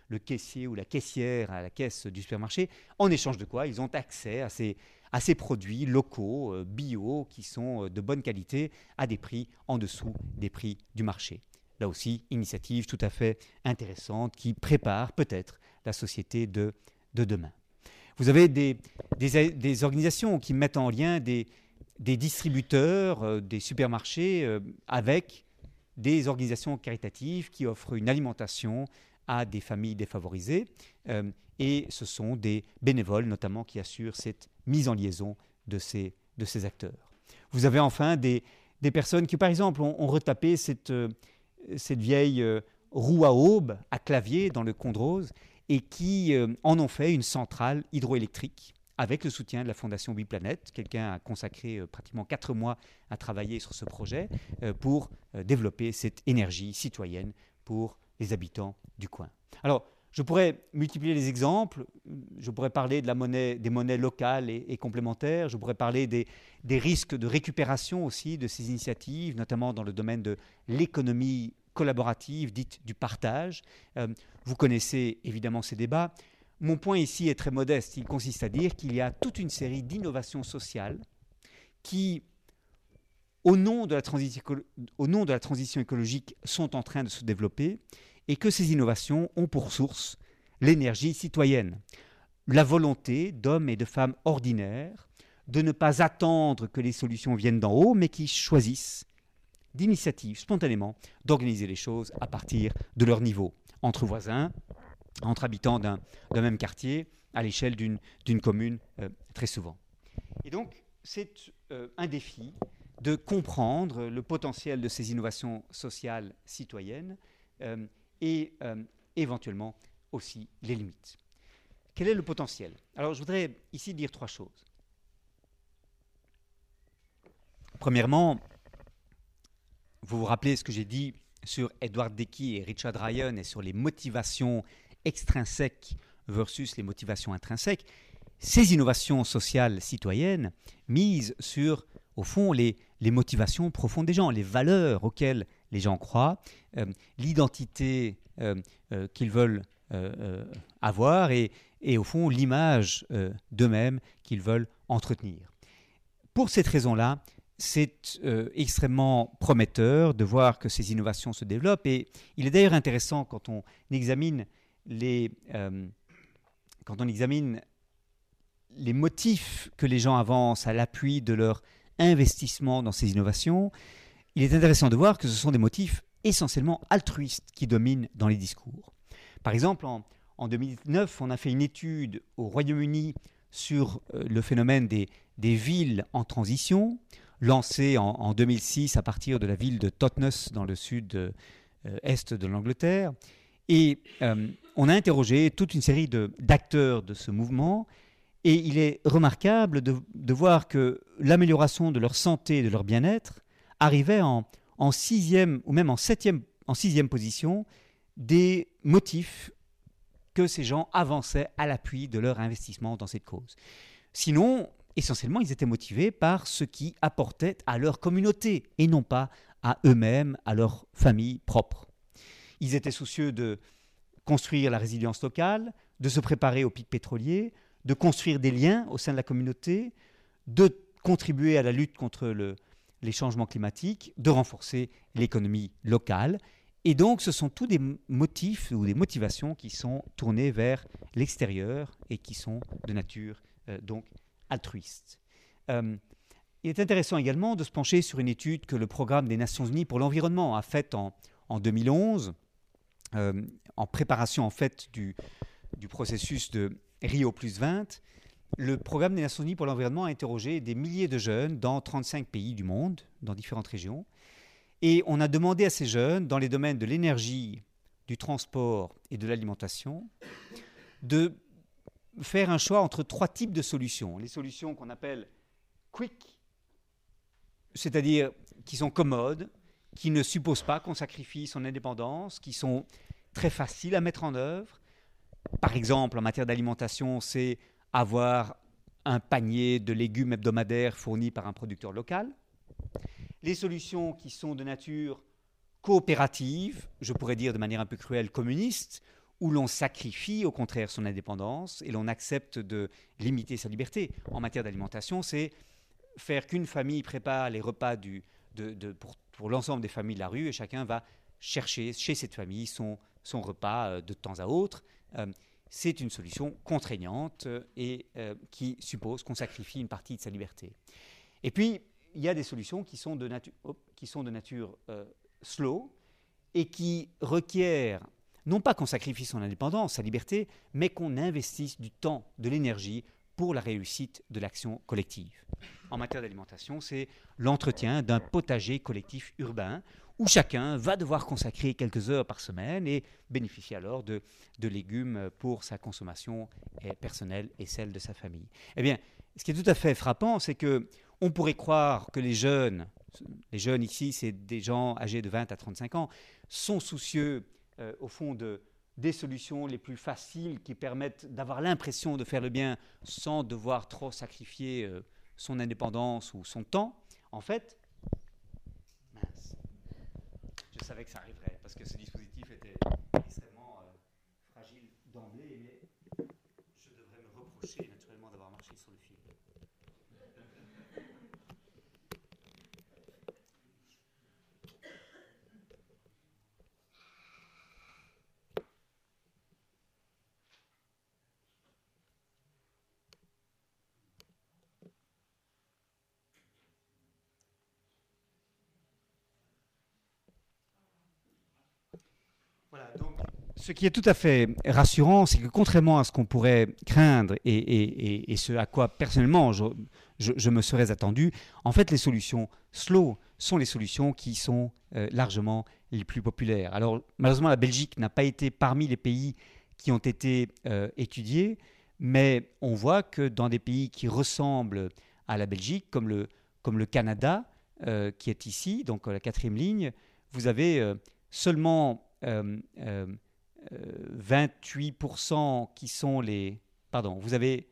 le caissier ou la caissière à la caisse du supermarché, en échange de quoi ils ont accès à ces, à ces produits locaux, euh, bio, qui sont euh, de bonne qualité, à des prix en dessous des prix du marché. Là aussi, initiative tout à fait intéressante qui prépare peut-être la société de, de demain. Vous avez des, des, organisations qui mettent en lien des, des distributeurs, euh, des supermarchés avec des organisations caritatives qui offrent une alimentation à des familles défavorisées. et ce sont des bénévoles notamment qui assurent cette mise en liaison de ces, de ces acteurs. Vous avez enfin des, des personnes qui, par exemple, ont, retapé cette, euh, cette vieille euh, roue à aube à clavier dans le Condrose et qui euh, en ont fait une centrale hydroélectrique avec le soutien de la Fondation Biplanète. Quelqu'un a consacré pratiquement quatre mois à travailler sur ce projet pour développer cette énergie citoyenne pour les habitants du coin. Alors, je pourrais multiplier les exemples, je pourrais parler de la monnaie, des monnaies locales et, complémentaires, je pourrais parler des, risques de récupération aussi de ces initiatives, notamment dans le domaine de l'économie collaborative, dite du partage. Euh, vous connaissez évidemment ces débats. Mon point ici est très modeste, il consiste à dire qu'il y a toute une série d'innovations sociales qui, au nom, de la transition écologique, sont en train de se développer et que ces innovations ont pour source l'énergie citoyenne, la volonté d'hommes et de femmes ordinaires de ne pas attendre que les solutions viennent d'en haut, mais qui choisissent d'initiative, spontanément, d'organiser les choses à partir de leur niveau, entre voisins, entre habitants d'un même quartier, à l'échelle d'une commune, euh, très souvent. Et donc, c'est euh, un défi de comprendre le potentiel de ces innovations sociales citoyennes euh, et euh, éventuellement aussi les limites. Quel est le potentiel? Alors je voudrais ici dire trois choses. Premièrement, vous vous rappelez ce que j'ai dit sur Edward Decky et Richard Ryan et sur les motivations extrinsèques versus les motivations intrinsèques. Ces innovations sociales citoyennes misent sur, au fond, les, motivations profondes des gens, les valeurs auxquelles les gens croient, euh, l'identité euh, euh, qu'ils veulent avoir et, et, au fond l'image d'eux-mêmes qu'ils veulent entretenir. Pour cette raison-là, c'est extrêmement prometteur de voir que ces innovations se développent et il est d'ailleurs intéressant quand on examine les, quand on examine les motifs que les gens avancent à l'appui de leur investissement dans ces innovations, il est intéressant de voir que ce sont des motifs essentiellement altruistes qui dominent dans les discours. Par exemple, en, 2009, on a fait une étude au Royaume-Uni sur euh, le phénomène des, villes en transition, lancée en, 2006 à partir de la ville de Totnes dans le sud-est de l'Angleterre. Et euh, on a interrogé toute une série d'acteurs de, ce mouvement. Et il est remarquable de, voir que l'amélioration de leur santé et de leur bien-être arrivait en, sixième ou même en septième, en sixième position des motifs que ces gens avançaient à l'appui de leur investissement dans cette cause. Sinon, essentiellement, ils étaient motivés par ce qui apportait à leur communauté et non pas à eux-mêmes, à leur famille propre. Ils étaient soucieux de construire la résilience locale, de se préparer au pic pétrolier, de construire des liens au sein de la communauté, de contribuer à la lutte contre le, les changements climatiques, de renforcer l'économie locale. Et donc, ce sont tous des motifs ou des motivations qui sont tournés vers l'extérieur et qui sont de nature euh, donc altruiste. Euh, il est intéressant également de se pencher sur une étude que le Programme des Nations Unies pour l'environnement a faite en, en 2011, euh, en préparation en fait du processus de Rio plus 20, le programme des Nations Unies pour l'environnement a interrogé des milliers de jeunes dans 35 pays du monde, dans différentes régions, Et on a demandé à ces jeunes, dans les domaines de l'énergie, du transport et de l'alimentation, de faire un choix entre trois types de solutions. Les solutions qu'on appelle quick, c'est-à-dire qui sont commodes, qui ne supposent pas qu'on sacrifie son indépendance, qui sont très faciles à mettre en œuvre. Par exemple, en matière d'alimentation, c'est avoir un panier de légumes hebdomadaires fourni par un producteur local. Les solutions qui sont de nature coopérative, je pourrais dire de manière un peu cruelle communiste, où l'on sacrifie au contraire son indépendance et l'on accepte de limiter sa liberté. En matière d'alimentation, c'est faire qu'une famille prépare les repas pour, l'ensemble des familles de la rue et chacun va chercher chez cette famille son, son repas euh, de temps à autre. Euh, c'est une solution contraignante euh, et qui suppose qu'on sacrifie une partie de sa liberté. Et puis, il y a des solutions qui sont de, qui sont de nature slow et qui requièrent non pas qu'on sacrifie son indépendance, sa liberté, mais qu'on investisse du temps, de l'énergie pour la réussite de l'action collective. En matière d'alimentation, c'est l'entretien d'un potager collectif urbain où chacun va devoir consacrer quelques heures par semaine et bénéficier alors de, légumes pour sa consommation personnelle et celle de sa famille. Eh bien, ce qui est tout à fait frappant, c'est que on pourrait croire que les jeunes, les jeunes ici, c'est des gens âgés de 20 à 35 ans, sont soucieux euh, au fond de, des solutions les plus faciles qui permettent d'avoir l'impression de faire le bien sans devoir trop sacrifier euh, son indépendance ou son temps, en fait, je savais que ça arriverait parce que ce dispositif était extrêmement euh, fragile d'emblée, mais je devrais me reprocher naturellement d'avoir marché sur le fil. Ce qui est tout à fait rassurant, c'est que contrairement à ce qu'on pourrait craindre et, ce à quoi personnellement je, me serais attendu, en fait les solutions slow sont les solutions qui sont euh, largement les plus populaires. Alors malheureusement la Belgique n'a pas été parmi les pays qui ont été euh, étudiés, mais on voit que dans des pays qui ressemblent à la Belgique, comme le, Canada, euh, qui est ici, donc la quatrième ligne, vous avez seulement 28% qui sont les... Pardon, vous avez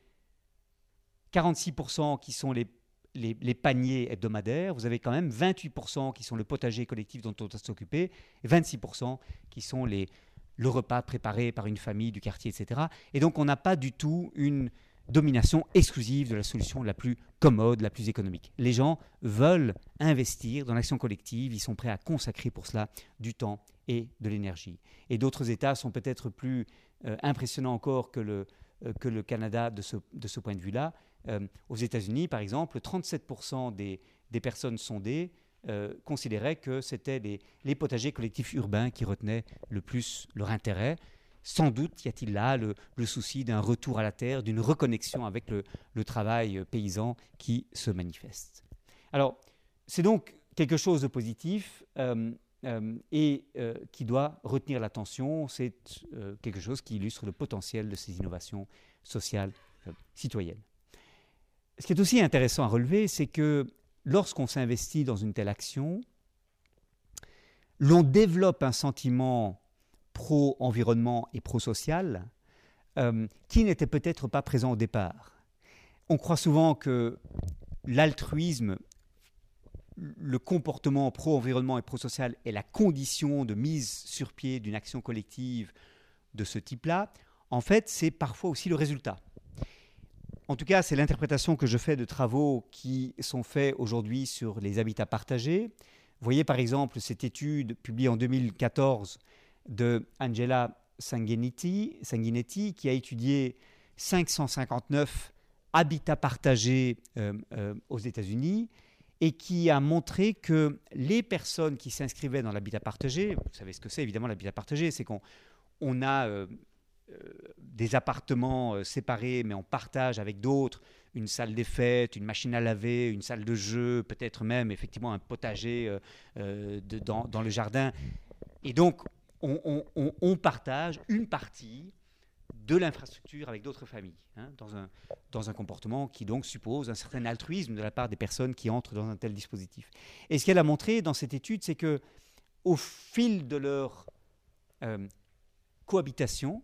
46% qui sont les, les, paniers hebdomadaires, vous avez quand même 28% qui sont le potager collectif dont on doit s'occuper, et 26% qui sont les, le repas préparé par une famille du quartier, etc. Et donc on n'a pas du tout une domination exclusive de la solution la plus commode, la plus économique. Les gens veulent investir dans l'action collective, ils sont prêts à consacrer pour cela du temps et de l'énergie. Et d'autres États sont peut-être plus euh, impressionnants encore que le, euh, que le Canada de ce, point de vue-là. Euh, aux États-Unis, par exemple, 37% des, personnes sondées considéraient que c'était les, potagers collectifs urbains qui retenaient le plus leur intérêt. Sans doute y a-t-il là le, souci d'un retour à la terre, d'une reconnexion avec le, travail paysan qui se manifeste. Alors, c'est donc quelque chose de positif et euh, qui doit retenir l'attention. C'est quelque chose qui illustre le potentiel de ces innovations sociales citoyennes. Ce qui est aussi intéressant à relever, c'est que lorsqu'on s'investit dans une telle action, l'on développe un sentiment pro-environnement et pro-social, euh, qui n'était peut-être pas présent au départ. On croit souvent que l'altruisme, le comportement pro-environnement et pro-social est la condition de mise sur pied d'une action collective de ce type-là. En fait, c'est parfois aussi le résultat. En tout cas, c'est l'interprétation que je fais de travaux qui sont faits aujourd'hui sur les habitats partagés. Voyez par exemple cette étude publiée en 2014 de Angela Sanguinetti, Sanguinetti qui a étudié 559 habitats partagés euh, euh, aux États-Unis et qui a montré que les personnes qui s'inscrivaient dans l'habitat partagé, vous savez ce que c'est évidemment l'habitat partagé, c'est qu'on on a euh, des appartements séparés mais on partage avec d'autres une salle des fêtes, une machine à laver, une salle de jeu, peut-être même effectivement un potager euh, euh, dans, le jardin. Et donc, on, partage une partie de l'infrastructure avec d'autres familles, hein, dans, un, dans un comportement qui donc suppose un certain altruisme de la part des personnes qui entrent dans un tel dispositif. Et ce qu'elle a montré dans cette étude, c'est que au fil de leur euh, cohabitation,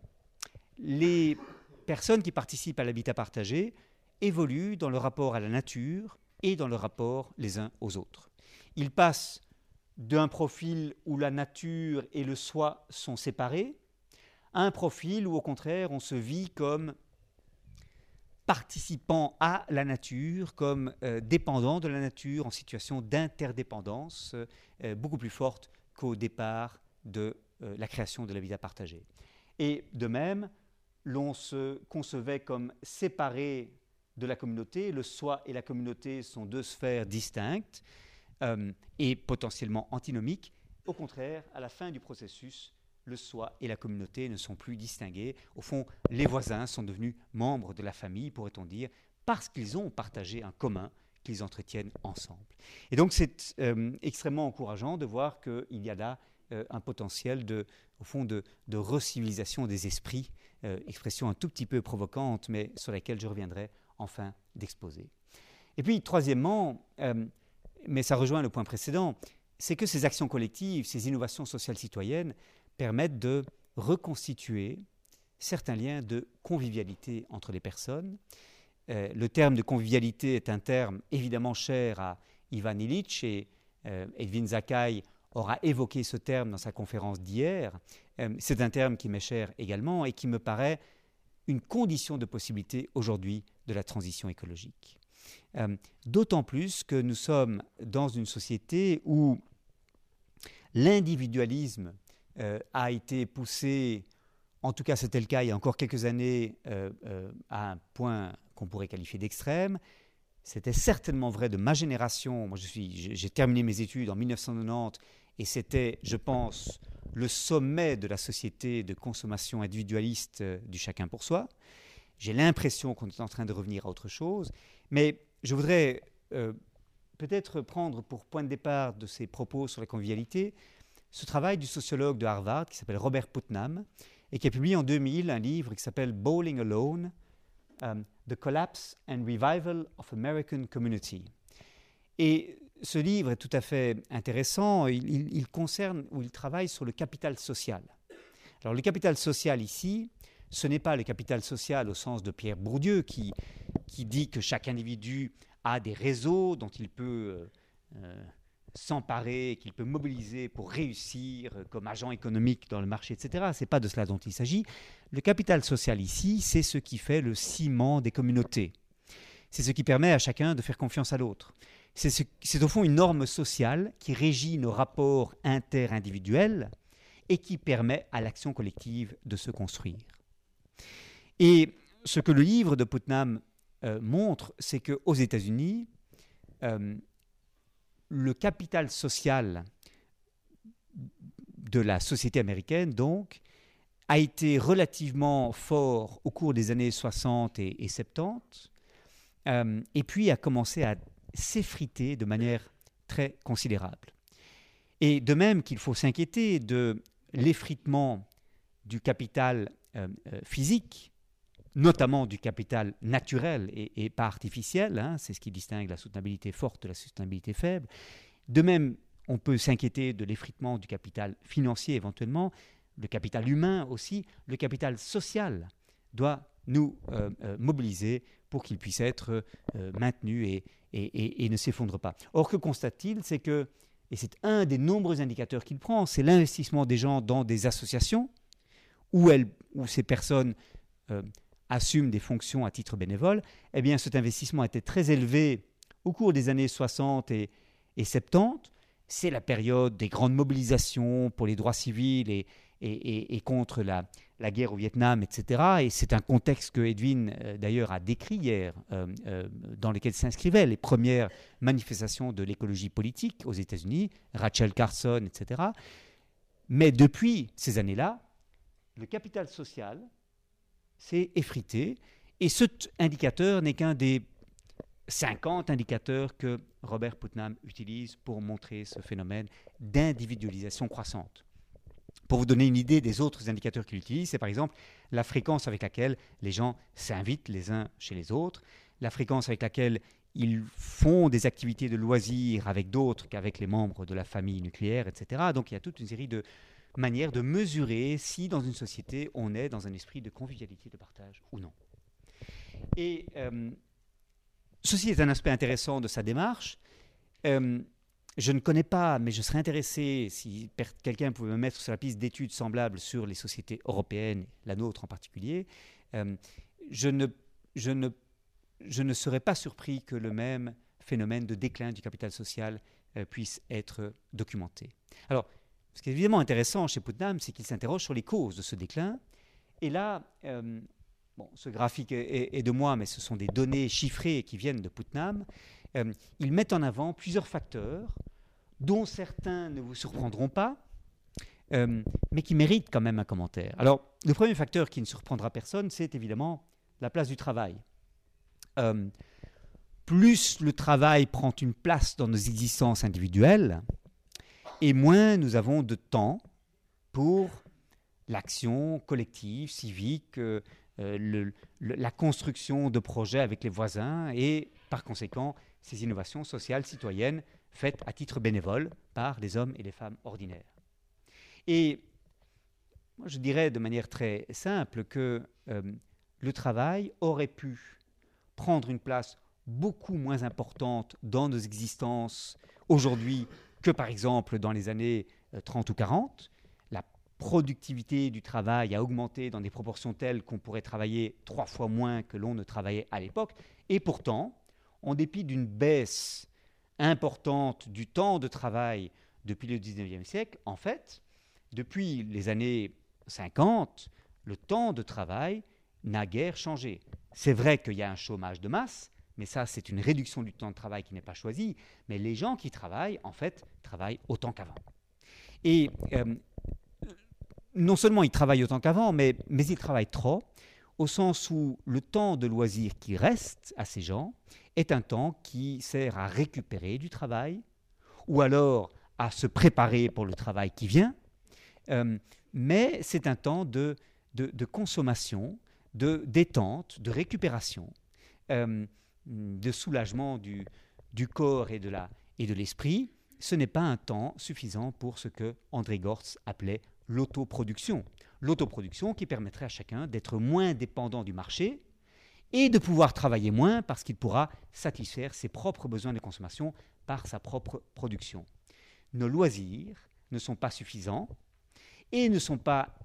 les personnes qui participent à l'habitat partagé évoluent dans le rapport à la nature et dans le rapport les uns aux autres. Ils passent d'un profil où la nature et le soi sont séparés un profil où au contraire on se vit comme participant à la nature, comme euh, dépendant de la nature, en situation d'interdépendance euh, beaucoup plus forte qu'au départ de euh, la création de l'habitat partagé. Et de même, l'on se concevait comme séparé de la communauté. Le soi et la communauté sont deux sphères distinctes et potentiellement antinomiques. Au contraire, à la fin du processus, le soi et la communauté ne sont plus distingués. Au fond, les voisins sont devenus membres de la famille, pourrait-on dire, parce qu'ils ont partagé un commun qu'ils entretiennent ensemble. Et donc c'est euh, extrêmement encourageant de voir qu'il y a là euh, un potentiel de, au fond, de, recivilisation des esprits, euh, expression un tout petit peu provocante, mais sur laquelle je reviendrai en fin d'exposer. Et puis, troisièmement, mais ça rejoint le point précédent, c'est que ces actions collectives, ces innovations sociales citoyennes permettent de reconstituer certains liens de convivialité entre les personnes, euh, le terme de convivialité est un terme évidemment cher à Ivan Illich et euh, Edwin Zakai aura évoqué ce terme dans sa conférence d'hier. Euh, c'est un terme qui m'est cher également et qui me paraît une condition de possibilité aujourd'hui de la transition écologique. D'autant plus que nous sommes dans une société où l'individualisme a été poussé, en tout cas c'était le cas il y a encore quelques années, à un point qu'on pourrait qualifier d'extrême. C'était certainement vrai de ma génération. Moi, j'ai terminé mes études en 1990 et c'était, je pense, le sommet de la société de consommation individualiste euh, du chacun pour soi. J'ai l'impression qu'on est en train de revenir à autre chose. Mais je voudrais euh, peut-être prendre pour point de départ de ces propos sur la convivialité ce travail du sociologue de Harvard qui s'appelle Robert Putnam et qui a publié en 2000 un livre qui s'appelle Bowling Alone Um, The Collapse and Revival of American Community. Et ce livre est tout à fait intéressant. Il, concerne ou il travaille sur le capital social. Alors le capital social ici, ce n'est pas le capital social au sens de Pierre Bourdieu qui, qui dit que chaque individu a des réseaux dont il peut euh, s'emparer, qu'il peut mobiliser pour réussir comme agent économique dans le marché, etc. Ce n'est pas de cela dont il s'agit. Le capital social ici, c'est ce qui fait le ciment des communautés. C'est ce qui permet à chacun de faire confiance à l'autre. C'est au fond une norme sociale qui régit nos rapports inter-individuels et qui permet à l'action collective de se construire. Et ce que le livre de Putnam euh, montre, c'est qu'aux États-Unis, euh, le capital social de la société américaine, donc, a été relativement fort au cours des années 60 et, 70, euh, et puis a commencé à s'effriter de manière très considérable. Et de même qu'il faut s'inquiéter de l'effritement du capital euh, euh, physique, notamment du capital naturel et, pas artificiel, hein, c'est ce qui distingue la soutenabilité forte de la soutenabilité faible. De même, on peut s'inquiéter de l'effritement du capital financier éventuellement, le capital humain aussi, le capital social doit nous euh, euh, mobiliser pour qu'il puisse être euh, maintenu et, et, ne s'effondre pas. Or, que constate-t-il? C'est que, et c'est un des nombreux indicateurs qu'il prend, c'est l'investissement des gens dans des associations où, elles, où ces personnes assument des fonctions à titre bénévole, eh bien cet investissement était très élevé au cours des années 60 et, et 70. C'est la période des grandes mobilisations pour les droits civils et, et, contre la, la, guerre au Vietnam, etc. Et c'est un contexte que Edwin, euh, d'ailleurs, a décrit hier, euh, euh, dans lequel s'inscrivaient les premières manifestations de l'écologie politique aux États-Unis, Rachel Carson, etc. Mais depuis ces années-là, le capital social s'est effrité. Et cet indicateur n'est qu'un des 50 indicateurs que Robert Putnam utilise pour montrer ce phénomène d'individualisation croissante. Pour vous donner une idée des autres indicateurs qu'il utilise, c'est par exemple la fréquence avec laquelle les gens s'invitent les uns chez les autres, la fréquence avec laquelle ils font des activités de loisirs avec d'autres qu'avec les membres de la famille nucléaire, etc. Donc il y a toute une série de manières de mesurer si dans une société on est dans un esprit de convivialité, de partage ou non. Et euh, ceci est un aspect intéressant de sa démarche. Euh, je ne connais pas, mais je serais intéressé si quelqu'un pouvait me mettre sur la piste d'études semblables sur les sociétés européennes, la nôtre en particulier. Euh, je, ne, je, ne, serais pas surpris que le même phénomène de déclin du capital social puisse être documenté. Alors, ce qui est évidemment intéressant chez Putnam, c'est qu'il s'interroge sur les causes de ce déclin. Et là, euh, ce graphique est, est, de moi, mais ce sont des données chiffrées qui viennent de Putnam. Euh, ils mettent en avant plusieurs facteurs dont certains ne vous surprendront pas, euh, mais qui méritent quand même un commentaire. Alors, le premier facteur qui ne surprendra personne, c'est évidemment la place du travail. Euh, plus le travail prend une place dans nos existences individuelles, et moins nous avons de temps pour l'action collective, civique, la construction de projets avec les voisins et par conséquent ces innovations sociales citoyennes faites à titre bénévole par les hommes et les femmes ordinaires. Et moi, je dirais de manière très simple que euh, le travail aurait pu prendre une place beaucoup moins importante dans nos existences aujourd'hui que par exemple dans les années 30 euh, ou 40. La productivité du travail a augmenté dans des proportions telles qu'on pourrait travailler trois fois moins que l'on ne travaillait à l'époque. Et pourtant, en dépit d'une baisse importante du temps de travail depuis le 19e siècle, en fait, depuis les années 50, le temps de travail n'a guère changé. C'est vrai qu'il y a un chômage de masse, mais ça, c'est une réduction du temps de travail qui n'est pas choisie. Mais les gens qui travaillent, en fait, travaillent autant qu'avant. Et euh, non seulement ils travaillent autant qu'avant, mais, ils travaillent trop, au sens où le temps de loisir qui reste à ces gens est un temps qui sert à récupérer du travail, ou alors à se préparer pour le travail qui vient, euh, mais c'est un temps de, de, consommation, de détente, de récupération, euh, de soulagement du, du corps et de, et de l'esprit. Ce n'est pas un temps suffisant pour ce que André Gortz appelait l'autoproduction. L'autoproduction qui permettrait à chacun d'être moins dépendant du marché et de pouvoir travailler moins parce qu'il pourra satisfaire ses propres besoins de consommation par sa propre production. Nos loisirs ne sont pas suffisants et ne sont pas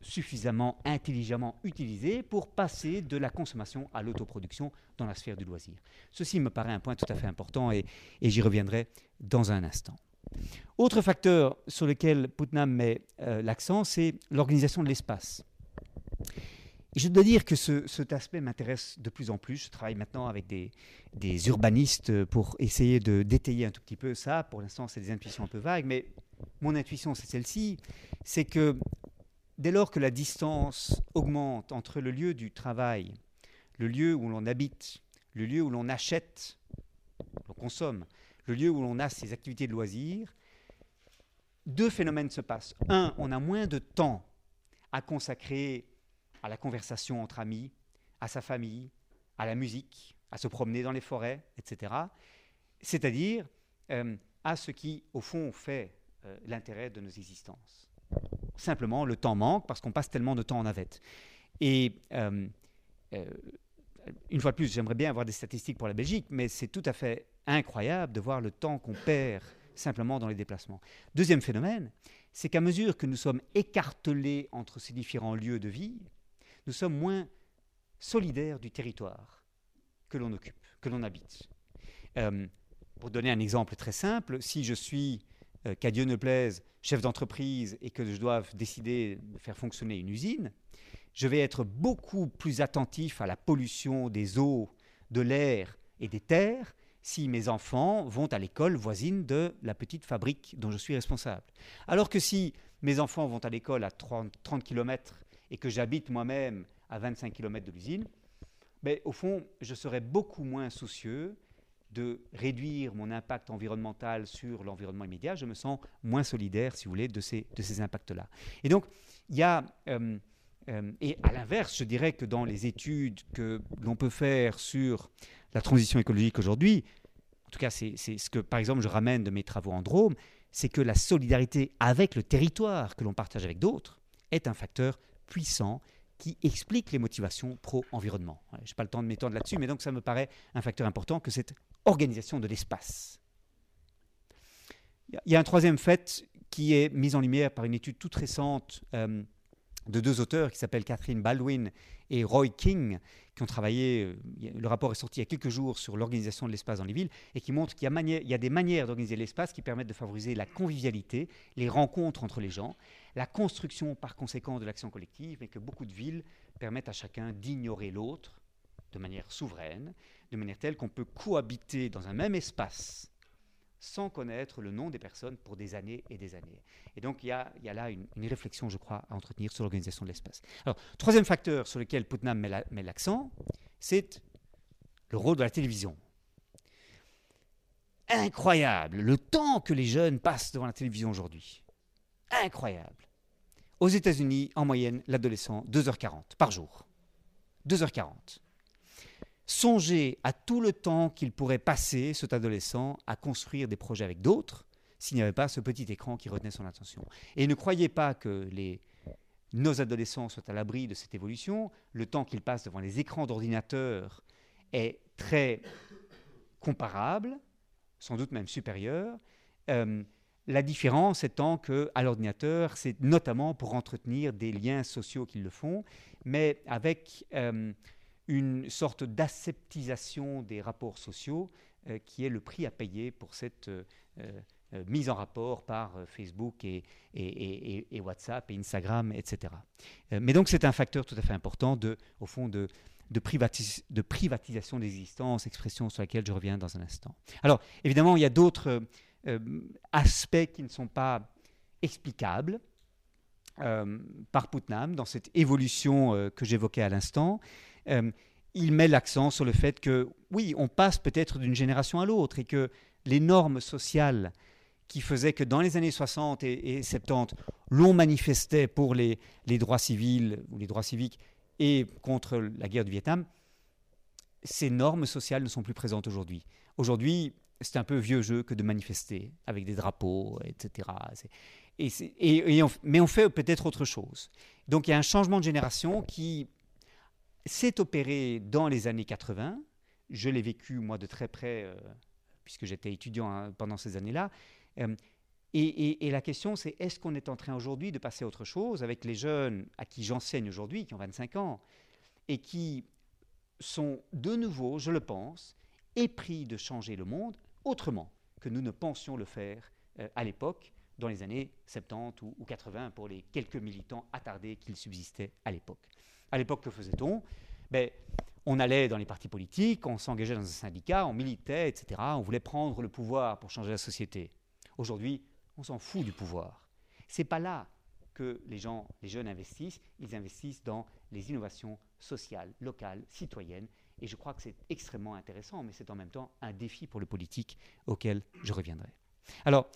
suffisamment intelligemment utilisés pour passer de la consommation à l'autoproduction dans la sphère du loisir. Ceci me paraît un point tout à fait important et, j'y reviendrai dans un instant. Autre facteur sur lequel Putnam met euh, l'accent, c'est l'organisation de l'espace je dois dire que cet aspect m'intéresse de plus en plus. Je travaille maintenant avec des, urbanistes pour essayer de détailler un tout petit peu ça. Pour l'instant, c'est des intuitions un peu vagues, mais mon intuition, c'est celle-ci. C'est que dès lors que la distance augmente entre le lieu du travail, le lieu où l'on habite, le lieu où l'on achète, l'on consomme, le lieu où l'on a ses activités de loisirs, deux phénomènes se passent. Un, on a moins de temps à consacrer à la conversation entre amis, à sa famille, à la musique, à se promener dans les forêts, etc. C'est-à-dire euh, à ce qui, au fond, fait euh, l'intérêt de nos existences. Simplement, le temps manque parce qu'on passe tellement de temps en navette. Et euh, une fois de plus, j'aimerais bien avoir des statistiques pour la Belgique, mais c'est tout à fait incroyable de voir le temps qu'on perd simplement dans les déplacements. Deuxième phénomène, c'est qu'à mesure que nous sommes écartelés entre ces différents lieux de vie, nous sommes moins solidaires du territoire que l'on occupe, que l'on habite. Euh, pour donner un exemple très simple, si je suis, euh, qu'à Dieu ne plaise, chef d'entreprise et que je dois décider de faire fonctionner une usine, je vais être beaucoup plus attentif à la pollution des eaux, de l'air et des terres si mes enfants vont à l'école voisine de la petite fabrique dont je suis responsable. Alors que si mes enfants vont à l'école à 30, 30 km et que j'habite moi-même à 25 km de l'usine, mais au fond, je serais beaucoup moins soucieux de réduire mon impact environnemental sur l'environnement immédiat, je me sens moins solidaire, si vous voulez, de ces, de ces impacts-là. Et donc, il y a... Euh, euh, et à l'inverse, je dirais que dans les études que l'on peut faire sur la transition écologique aujourd'hui, en tout cas c'est ce que par exemple je ramène de mes travaux en Drôme, c'est que la solidarité avec le territoire que l'on partage avec d'autres est un facteur puissant qui explique les motivations pro-environnement. Je n'ai pas le temps de m'étendre là-dessus, mais donc ça me paraît un facteur important que cette organisation de l'espace. Il y a un troisième fait qui est mis en lumière par une étude toute récente euh, de deux auteurs qui s'appellent Catherine Baldwin et Roy King, qui ont travaillé, euh, le rapport est sorti il y a quelques jours sur l'organisation de l'espace dans les villes, et qui montre qu'il y, y, a des manières d'organiser l'espace qui permettent de favoriser la convivialité, les rencontres entre les gens, la construction par conséquent de l'action collective, et que beaucoup de villes permettent à chacun d'ignorer l'autre de manière souveraine, de manière telle qu'on peut cohabiter dans un même espace sans connaître le nom des personnes pour des années et des années. Et donc il y a, là une, réflexion, je crois, à entretenir sur l'organisation de l'espace. Alors, troisième facteur sur lequel Putnam met l'accent, c'est le rôle de la télévision. Incroyable le temps que les jeunes passent devant la télévision aujourd'hui. Incroyable. Aux États-Unis, en moyenne, l'adolescent, 2h40 par jour. 2h40. Songez à tout le temps qu'il pourrait passer, cet adolescent, à construire des projets avec d'autres, s'il n'y avait pas ce petit écran qui retenait son attention. Et ne croyez pas que nos adolescents soient à l'abri de cette évolution. Le temps qu'ils passent devant les écrans d'ordinateur est très comparable, sans doute même supérieur. Euh, la différence étant que à l'ordinateur, c'est notamment pour entretenir des liens sociaux qu'ils le font, mais avec euh, une sorte d'aseptisation des rapports sociaux euh, qui est le prix à payer pour cette euh, euh, mise en rapport par Facebook et, et, WhatsApp et Instagram, etc. mais donc c'est un facteur tout à fait important de, au fond de, de, de privatisation des existences, expression sur laquelle je reviens dans un instant. Alors évidemment, il y a d'autres aspects qui ne sont pas explicables. par Putnam dans cette évolution que j'évoquais à l'instant. Euh, il met l'accent sur le fait que, oui, on passe peut-être d'une génération à l'autre et que les normes sociales qui faisaient que dans les années 60 et, 70, l'on manifestait pour les, droits civils ou les droits civiques et contre la guerre du Vietnam, ces normes sociales ne sont plus présentes aujourd'hui. Aujourd'hui, c'est un peu vieux jeu que de manifester avec des drapeaux, etc. Et, mais on fait peut-être autre chose. Donc il y a un changement de génération qui s'est opéré dans les années 80. Je l'ai vécu, moi, de très près, euh, puisque j'étais étudiant hein, pendant ces années-là. Euh, et, la question, c'est est-ce qu'on est en train aujourd'hui de passer à autre chose avec les jeunes à qui j'enseigne aujourd'hui, qui ont 25 ans, et qui sont de nouveau, je le pense, épris de changer le monde autrement que nous ne pensions le faire euh, à l'époque, dans les années 70 ou, ou 80, pour les quelques militants attardés qu'il subsistait à l'époque. À l'époque, que faisait-on? Ben, On allait dans les partis politiques, on s'engageait dans un syndicat, on militait, etc. On voulait prendre le pouvoir pour changer la société. Aujourd'hui, on s'en fout du pouvoir. C'est pas là que les gens, les jeunes investissent. Ils investissent dans les innovations sociales, locales, citoyennes. Et je crois que c'est extrêmement intéressant, mais c'est en même temps un défi pour le politique auquel je reviendrai. Alors,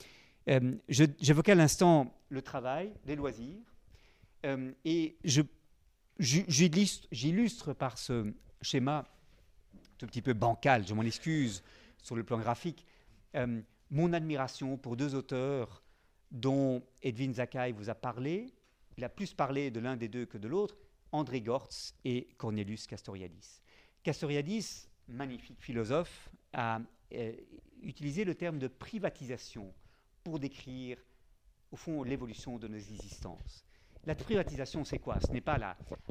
euh, j'évoquais à l'instant le travail, les loisirs, euh, et je J'illustre par ce schéma tout petit peu bancal, je m'en excuse sur le plan graphique, euh, mon admiration pour deux auteurs dont Edwin Zakai vous a parlé. Il a plus parlé de l'un des deux que de l'autre, André Gortz et Cornelius Castoriadis. Castoriadis, magnifique philosophe, a euh, utilisé le terme de privatisation pour décrire, au fond, l'évolution de nos existences. La privatisation, c'est quoi? Ce n'est pas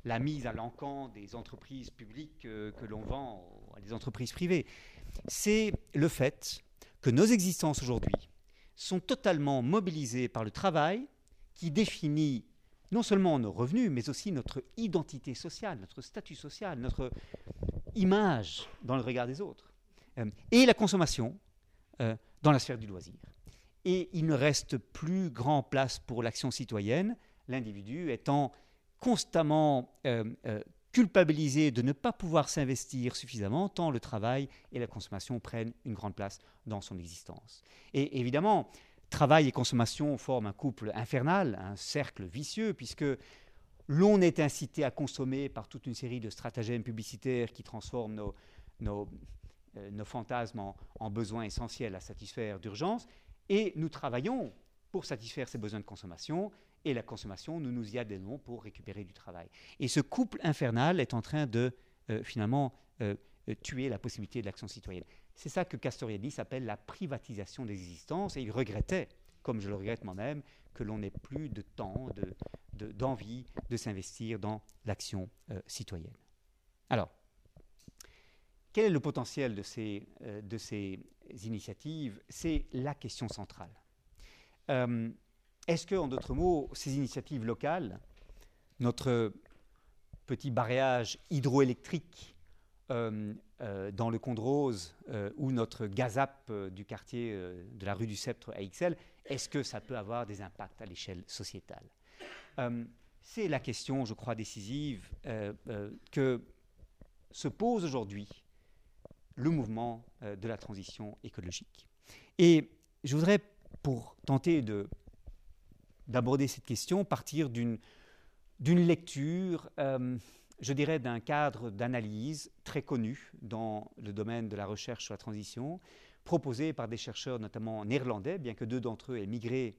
la, mise à l'encan des entreprises publiques euh, que l'on vend à des entreprises privées. C'est le fait que nos existences aujourd'hui sont totalement mobilisées par le travail qui définit non seulement nos revenus, mais aussi notre identité sociale, notre statut social, notre image dans le regard des autres, euh, et la consommation euh, dans la sphère du loisir. Et il ne reste plus grand place pour l'action citoyenne, l'individu étant constamment euh, euh, culpabilisés de ne pas pouvoir s'investir suffisamment tant le travail et la consommation prennent une grande place dans son existence. Et évidemment, travail et consommation forment un couple infernal, un cercle vicieux, puisque l'on est incité à consommer par toute une série de stratagèmes publicitaires qui transforment nos, nos, euh, fantasmes en, besoins essentiels à satisfaire d'urgence, et nous travaillons pour satisfaire ces besoins de consommation, et la consommation, nous nous y adhérons pour récupérer du travail. Et ce couple infernal est en train de euh, finalement euh, tuer la possibilité de l'action citoyenne. C'est ça que Castoriadis appelle la privatisation des existences, et il regrettait, comme je le regrette moi-même, que l'on n'ait plus de temps, d'envie de, s'investir dans l'action euh, citoyenne. Alors, quel est le potentiel de ces, euh, de ces initiatives? C'est la question centrale. Euh, est-ce que, en d'autres mots, ces initiatives locales, notre petit barrage hydroélectrique dans le Condrose ou notre gazap du quartier de la rue du Sceptre à XL, est-ce que ça peut avoir des impacts à l'échelle sociétale? Euh, C'est la question, je crois, décisive euh, euh, que se pose aujourd'hui le mouvement de la transition écologique. Et je voudrais, pour tenter d'aborder cette question, partir d'une lecture, je dirais, d'un cadre d'analyse très connu dans le domaine de la recherche sur la transition, proposé par des chercheurs notamment néerlandais, bien que deux d'entre eux aient migré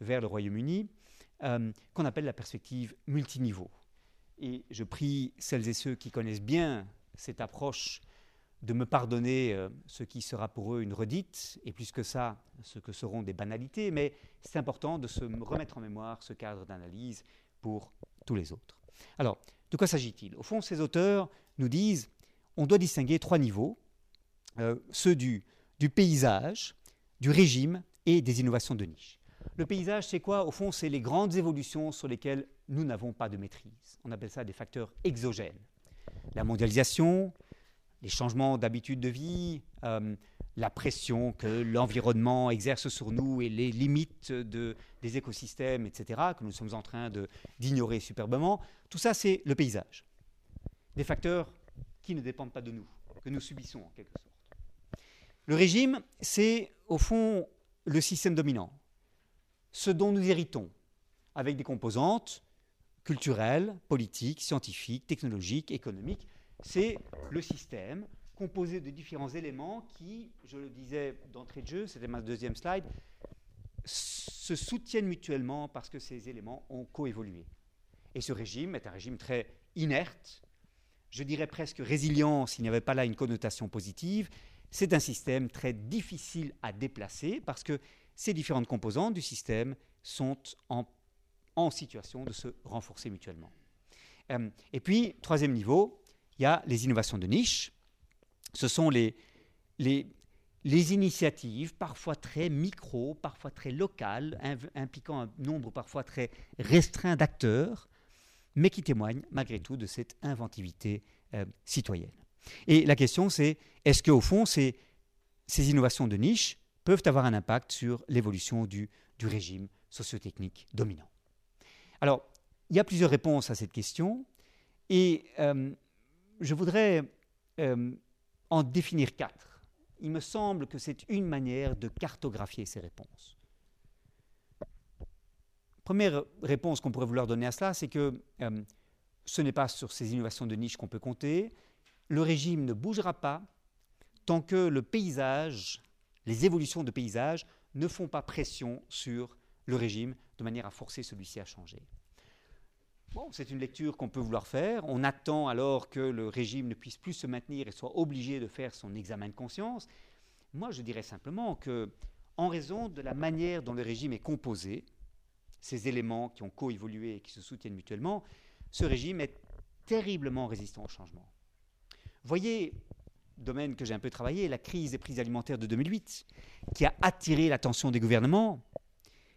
vers le Royaume-Uni, euh, qu'on appelle la perspective multiniveau. Et je prie celles et ceux qui connaissent bien cette approche de me pardonner euh, ce qui sera pour eux une redite, et plus que ça, ce que seront des banalités, mais c'est important de se remettre en mémoire ce cadre d'analyse pour tous les autres. Alors, de quoi s'agit-il? Au fond, ces auteurs nous disent on doit distinguer trois niveaux, euh, ceux du du paysage, du régime et des innovations de niche. Le paysage, c'est quoi? Au fond, c'est les grandes évolutions sur lesquelles nous n'avons pas de maîtrise. On appelle ça des facteurs exogènes. La mondialisation, les changements d'habitude de vie, euh, la pression que l'environnement exerce sur nous et les limites de, des écosystèmes, etc., que nous sommes en train d'ignorer superbement, tout ça, c'est le paysage. Des facteurs qui ne dépendent pas de nous, que nous subissons en quelque sorte. Le régime, c'est au fond le système dominant, ce dont nous héritons, avec des composantes culturelles, politiques, scientifiques, technologiques, économiques. C'est le système composé de différents éléments qui, je le disais d'entrée de jeu, c'était ma deuxième slide, se soutiennent mutuellement parce que ces éléments ont coévolué. Et ce régime est un régime très inerte, je dirais presque résilient s'il n'y avait pas là une connotation positive, c'est un système très difficile à déplacer parce que ces différentes composantes du système sont en, situation de se renforcer mutuellement. Euh, et puis, troisième niveau, il y a les innovations de niche. Ce sont les, les, initiatives, parfois très micro, parfois très locales, impliquant un nombre parfois très restreint d'acteurs, mais qui témoignent malgré tout de cette inventivité euh, citoyenne. Et la question, c'est est-ce qu'au fond, ces, ces, innovations de niche peuvent avoir un impact sur l'évolution du, du régime sociotechnique dominant? Alors, il y a plusieurs réponses à cette question, et euh, je voudrais euh, en définir quatre. Il me semble que c'est une manière de cartographier ces réponses. Première réponse qu'on pourrait vouloir donner à cela, c'est que euh, ce n'est pas sur ces innovations de niche qu'on peut compter, le régime ne bougera pas tant que le paysage, les évolutions de paysage ne font pas pression sur le régime de manière à forcer celui-ci à changer. C'est une lecture qu'on peut vouloir faire. On attend alors que le régime ne puisse plus se maintenir et soit obligé de faire son examen de conscience. Moi, je dirais simplement que, en raison de la manière dont le régime est composé, ces éléments qui ont coévolué et qui se soutiennent mutuellement, ce régime est terriblement résistant au changement. Voyez, domaine que j'ai un peu travaillé, la crise des prix alimentaires de 2008, qui a attiré l'attention des gouvernements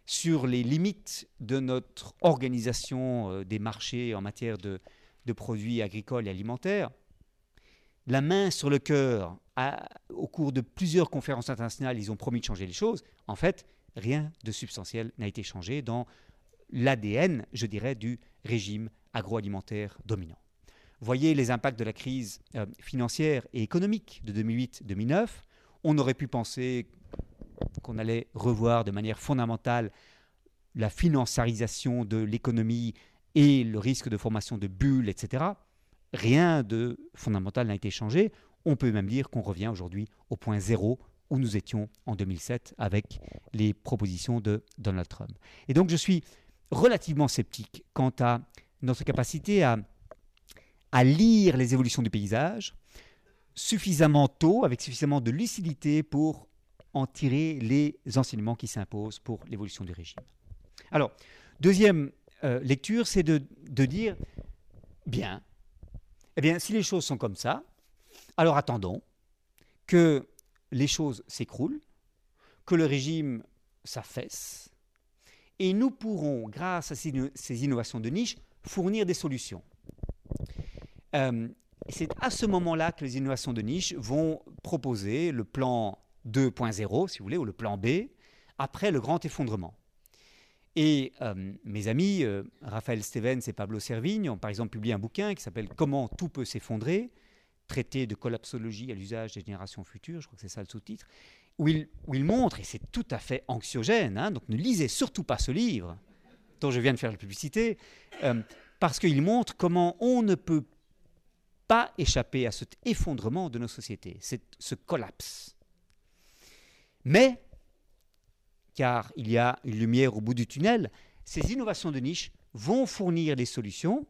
sur les limites de notre organisation euh, des marchés en matière de, produits agricoles et alimentaires. La main sur le cœur, au cours de plusieurs conférences internationales, ils ont promis de changer les choses. En fait, rien de substantiel n'a été changé dans l'ADN, je dirais, du régime agroalimentaire dominant. voyez les impacts de la crise euh, financière et économique de 2008-2009. On aurait pu penser qu'on allait revoir de manière fondamentale la financiarisation de l'économie et le risque de formation de bulles, etc. Rien de fondamental n'a été changé. On peut même dire qu'on revient aujourd'hui au point zéro où nous étions en 2007 avec les propositions de Donald Trump. Et donc je suis relativement sceptique quant à notre capacité à, à lire les évolutions du paysage suffisamment tôt, avec suffisamment de lucidité pour en tirer les enseignements qui s'imposent pour l'évolution du régime. Alors, deuxième euh, lecture, c'est de, de, dire, bien, eh bien, si les choses sont comme ça, alors attendons que les choses s'écroulent, que le régime s'affaisse, et nous pourrons, grâce à ces innovations de niche, fournir des solutions. Euh, c'est à ce moment-là que les innovations de niche vont proposer le plan 2.0, si vous voulez, ou le plan B, après le grand effondrement. Et euh, mes amis euh, Raphaël Stevens et Pablo Servigne ont par exemple publié un bouquin qui s'appelle Comment tout peut s'effondrer, traité de collapsologie à l'usage des générations futures, je crois que c'est ça le sous-titre, où il, montre, et c'est tout à fait anxiogène, hein, donc ne lisez surtout pas ce livre dont je viens de faire la publicité, euh, parce qu'il montre comment on ne peut pas échapper à cet effondrement de nos sociétés, ce collapse. Mais, car il y a une lumière au bout du tunnel, ces innovations de niche vont fournir des solutions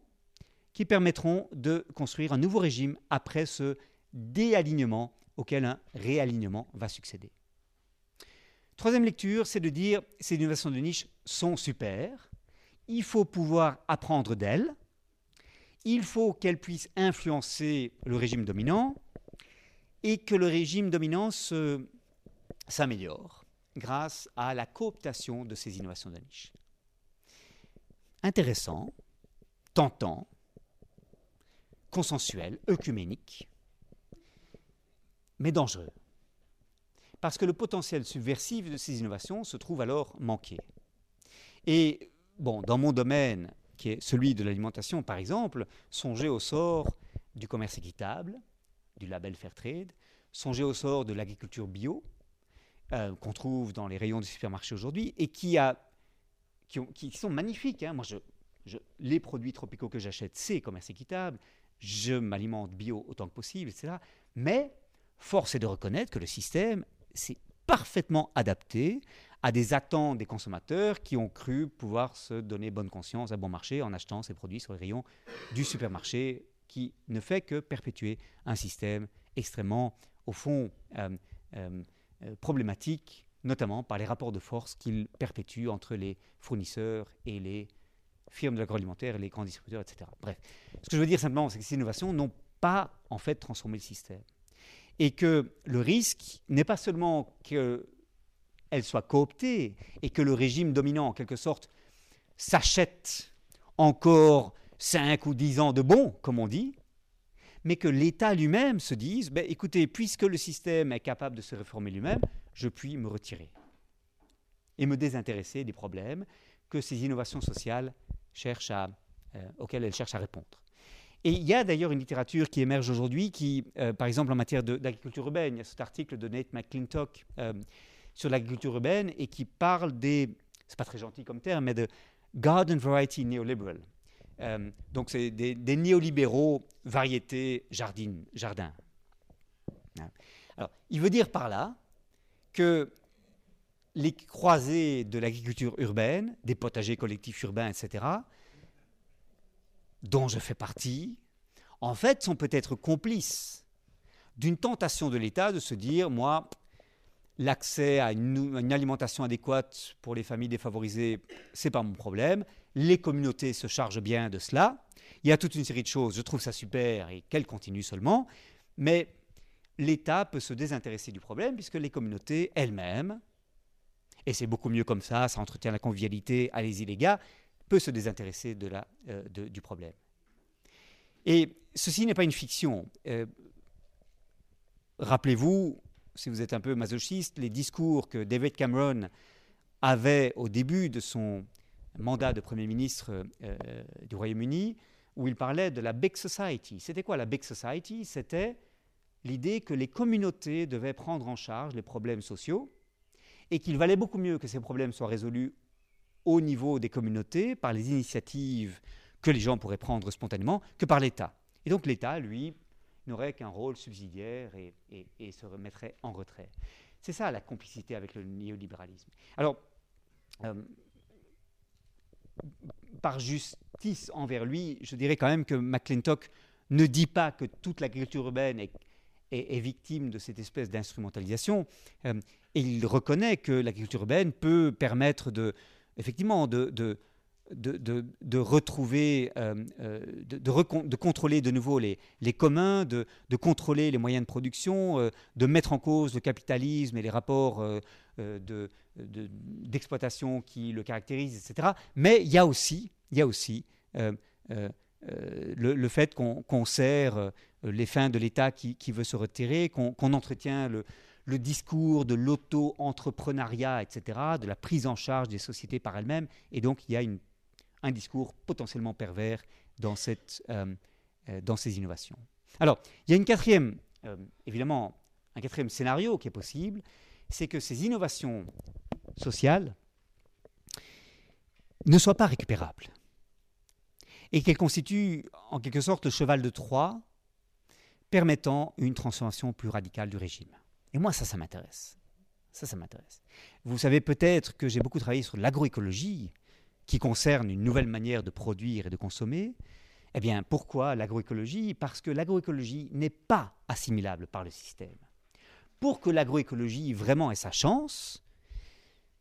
qui permettront de construire un nouveau régime après ce déalignement auquel un réalignement va succéder. Troisième lecture, c'est de dire ces innovations de niche sont super, il faut pouvoir apprendre d'elles, il faut qu'elles puissent influencer le régime dominant et que le régime dominant s'améliore grâce à la cooptation de ces innovations de niche. Intéressant, tentant, consensuel, œcuménique, mais dangereux. Parce que le potentiel subversif de ces innovations se trouve alors manqué. Et bon, dans mon domaine, qui est celui de l'alimentation par exemple, songez au sort du commerce équitable, du label Fairtrade, songez au sort de l'agriculture bio, euh, qu'on trouve dans les rayons du supermarché aujourd'hui, et qui, sont magnifiques. Hein. Moi, les produits tropicaux que j'achète, c'est commerce équitable, je m'alimente bio autant que possible, etc. Mais force est de reconnaître que le système s'est parfaitement adapté à des attentes des consommateurs qui ont cru pouvoir se donner bonne conscience à bon marché en achetant ces produits sur les rayons du supermarché qui ne fait que perpétuer un système extrêmement, au fond, euh, euh, problématique, notamment par les rapports de force qu'il perpétue entre les fournisseurs et les firmes de l'agroalimentaire les grands distributeurs, etc. Bref, ce que je veux dire simplement, c'est que ces innovations n'ont pas en fait transformé le système. Et que le risque n'est pas seulement que elle soit cooptée et que le régime dominant, en quelque sorte, s'achète encore 5 ou 10 ans de bon, comme on dit, mais que l'État lui-même se dise, ben, écoutez, puisque le système est capable de se réformer lui-même, je puis me retirer et me désintéresser des problèmes que ces innovations sociales cherchent à, euh, elles cherchent à répondre. Et il y a d'ailleurs une littérature qui émerge aujourd'hui qui, euh, par exemple en matière d'agriculture urbaine, il y a cet article de Nate McClintock euh, sur l'agriculture urbaine et qui parle des, c'est pas très gentil comme terme, mais de garden variety neoliberal. Euh, donc c'est des, néolibéraux variétés jardin. jardin. Alors, il veut dire par là que les croisés de l'agriculture urbaine, des potagers collectifs urbains, etc., dont je fais partie, en fait, sont peut-être complices d'une tentation de l'État de se dire, moi, L'accès à une, alimentation adéquate pour les familles défavorisées, c'est pas mon problème. Les communautés se chargent bien de cela. Il y a toute une série de choses, je trouve ça super et qu'elles continuent seulement. Mais l'État peut se désintéresser du problème puisque les communautés elles-mêmes, et c'est beaucoup mieux comme ça, ça entretient la convivialité, allez-y les gars, peut se désintéresser de la, euh, du problème. Et ceci n'est pas une fiction. Euh, rappelez-vous, si vous êtes un peu masochiste, les discours que David Cameron avait au début de son mandat de Premier ministre euh, du Royaume-Uni, où il parlait de la Big Society. C'était quoi la Big Society? C'était l'idée que les communautés devaient prendre en charge les problèmes sociaux et qu'il valait beaucoup mieux que ces problèmes soient résolus au niveau des communautés par les initiatives que les gens pourraient prendre spontanément que par l'État. Et donc l'État, lui, n'aurait qu'un rôle subsidiaire et, se remettrait en retrait. C'est ça la complicité avec le néolibéralisme. Alors, euh, par justice envers lui, je dirais quand même que McClintock ne dit pas que toute l'agriculture urbaine est, victime de cette espèce d'instrumentalisation. Euh, et il reconnaît que l'agriculture urbaine peut permettre de, effectivement de de, retrouver, euh, euh, de, contrôler de nouveau les, les communs, de, contrôler les moyens de production, de mettre en cause le capitalisme et les rapports d'exploitation qui le caractérisent, etc. Mais il y a aussi, y a aussi le, fait qu'on sert les fins de l'État qui, veut se retirer, qu'on entretient le, le discours de l'auto-entrepreneuriat, etc., de la prise en charge des sociétés par elles-mêmes. Et donc, il y a une, un discours potentiellement pervers euh, euh, dans ces innovations. Alors, il y a une quatrième, euh, évidemment, un quatrième scénario qui est possible, c'est que ces innovations sociales ne soient pas récupérables et qu'elles constituent en quelque sorte le cheval de Troie permettant une transformation plus radicale du régime. Et moi, ça, ça m'intéresse. Ça, ça m'intéresse. Vous savez peut-être que j'ai beaucoup travaillé sur l'agroécologie, qui concerne une nouvelle manière de produire et de consommer. Eh bien, pourquoi l'agroécologie? Parce que l'agroécologie n'est pas assimilable par le système. Pour que l'agroécologie vraiment ait sa chance,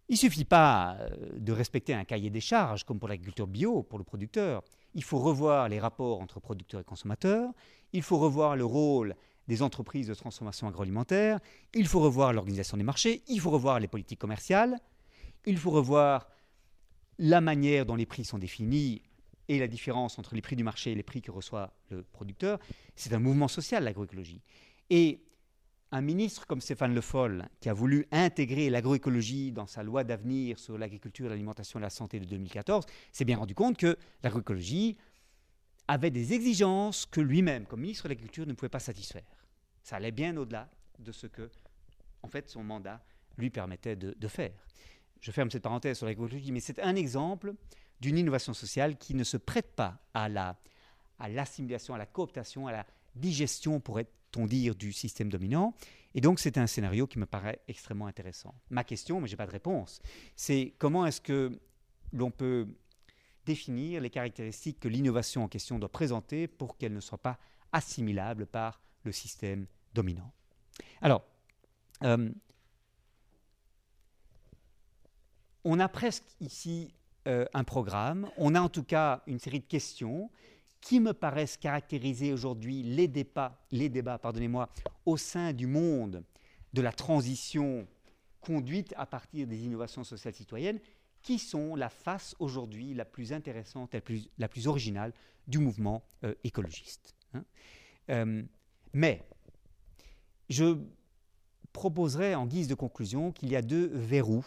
il ne suffit pas euh, de respecter un cahier des charges comme pour l'agriculture bio, pour le producteur. Il faut revoir les rapports entre producteurs et consommateurs, il faut revoir le rôle des entreprises de transformation agroalimentaire, il faut revoir l'organisation des marchés, il faut revoir les politiques commerciales, il faut revoir la manière dont les prix sont définis et la différence entre les prix du marché et les prix que reçoit le producteur. C'est un mouvement social, l'agroécologie. Et un ministre comme Stéphane Le Foll, qui a voulu intégrer l'agroécologie dans sa loi d'avenir sur l'agriculture, l'alimentation et la santé de 2014, s'est bien rendu compte que l'agroécologie avait des exigences que lui-même, comme ministre de l'Agriculture, ne pouvait pas satisfaire. Ça allait bien au-delà de ce que, en fait, son mandat lui permettait de, faire. Je ferme cette parenthèse sur l'agroécologie, mais c'est un exemple d'une innovation sociale qui ne se prête pas à la l'assimilation, à la cooptation, à la digestion, pourrait-on dire, du système dominant. Et donc, c'est un scénario qui me paraît extrêmement intéressant. Ma question, mais je n'ai pas de réponse, c'est comment est-ce que l'on peut définir les caractéristiques que l'innovation en question doit présenter pour qu'elle ne soit pas assimilable par le système dominant? Alors, euh, on a presque ici euh, un programme, on a en tout cas une série de questions qui me paraissent caractériser aujourd'hui les débats, au sein du monde de la transition conduite à partir des innovations sociales citoyennes qui sont la face aujourd'hui la plus intéressante, la plus, la plus originale du mouvement euh, écologiste. Hein. Euh, mais je proposerai en guise de conclusion qu'il y a deux verrous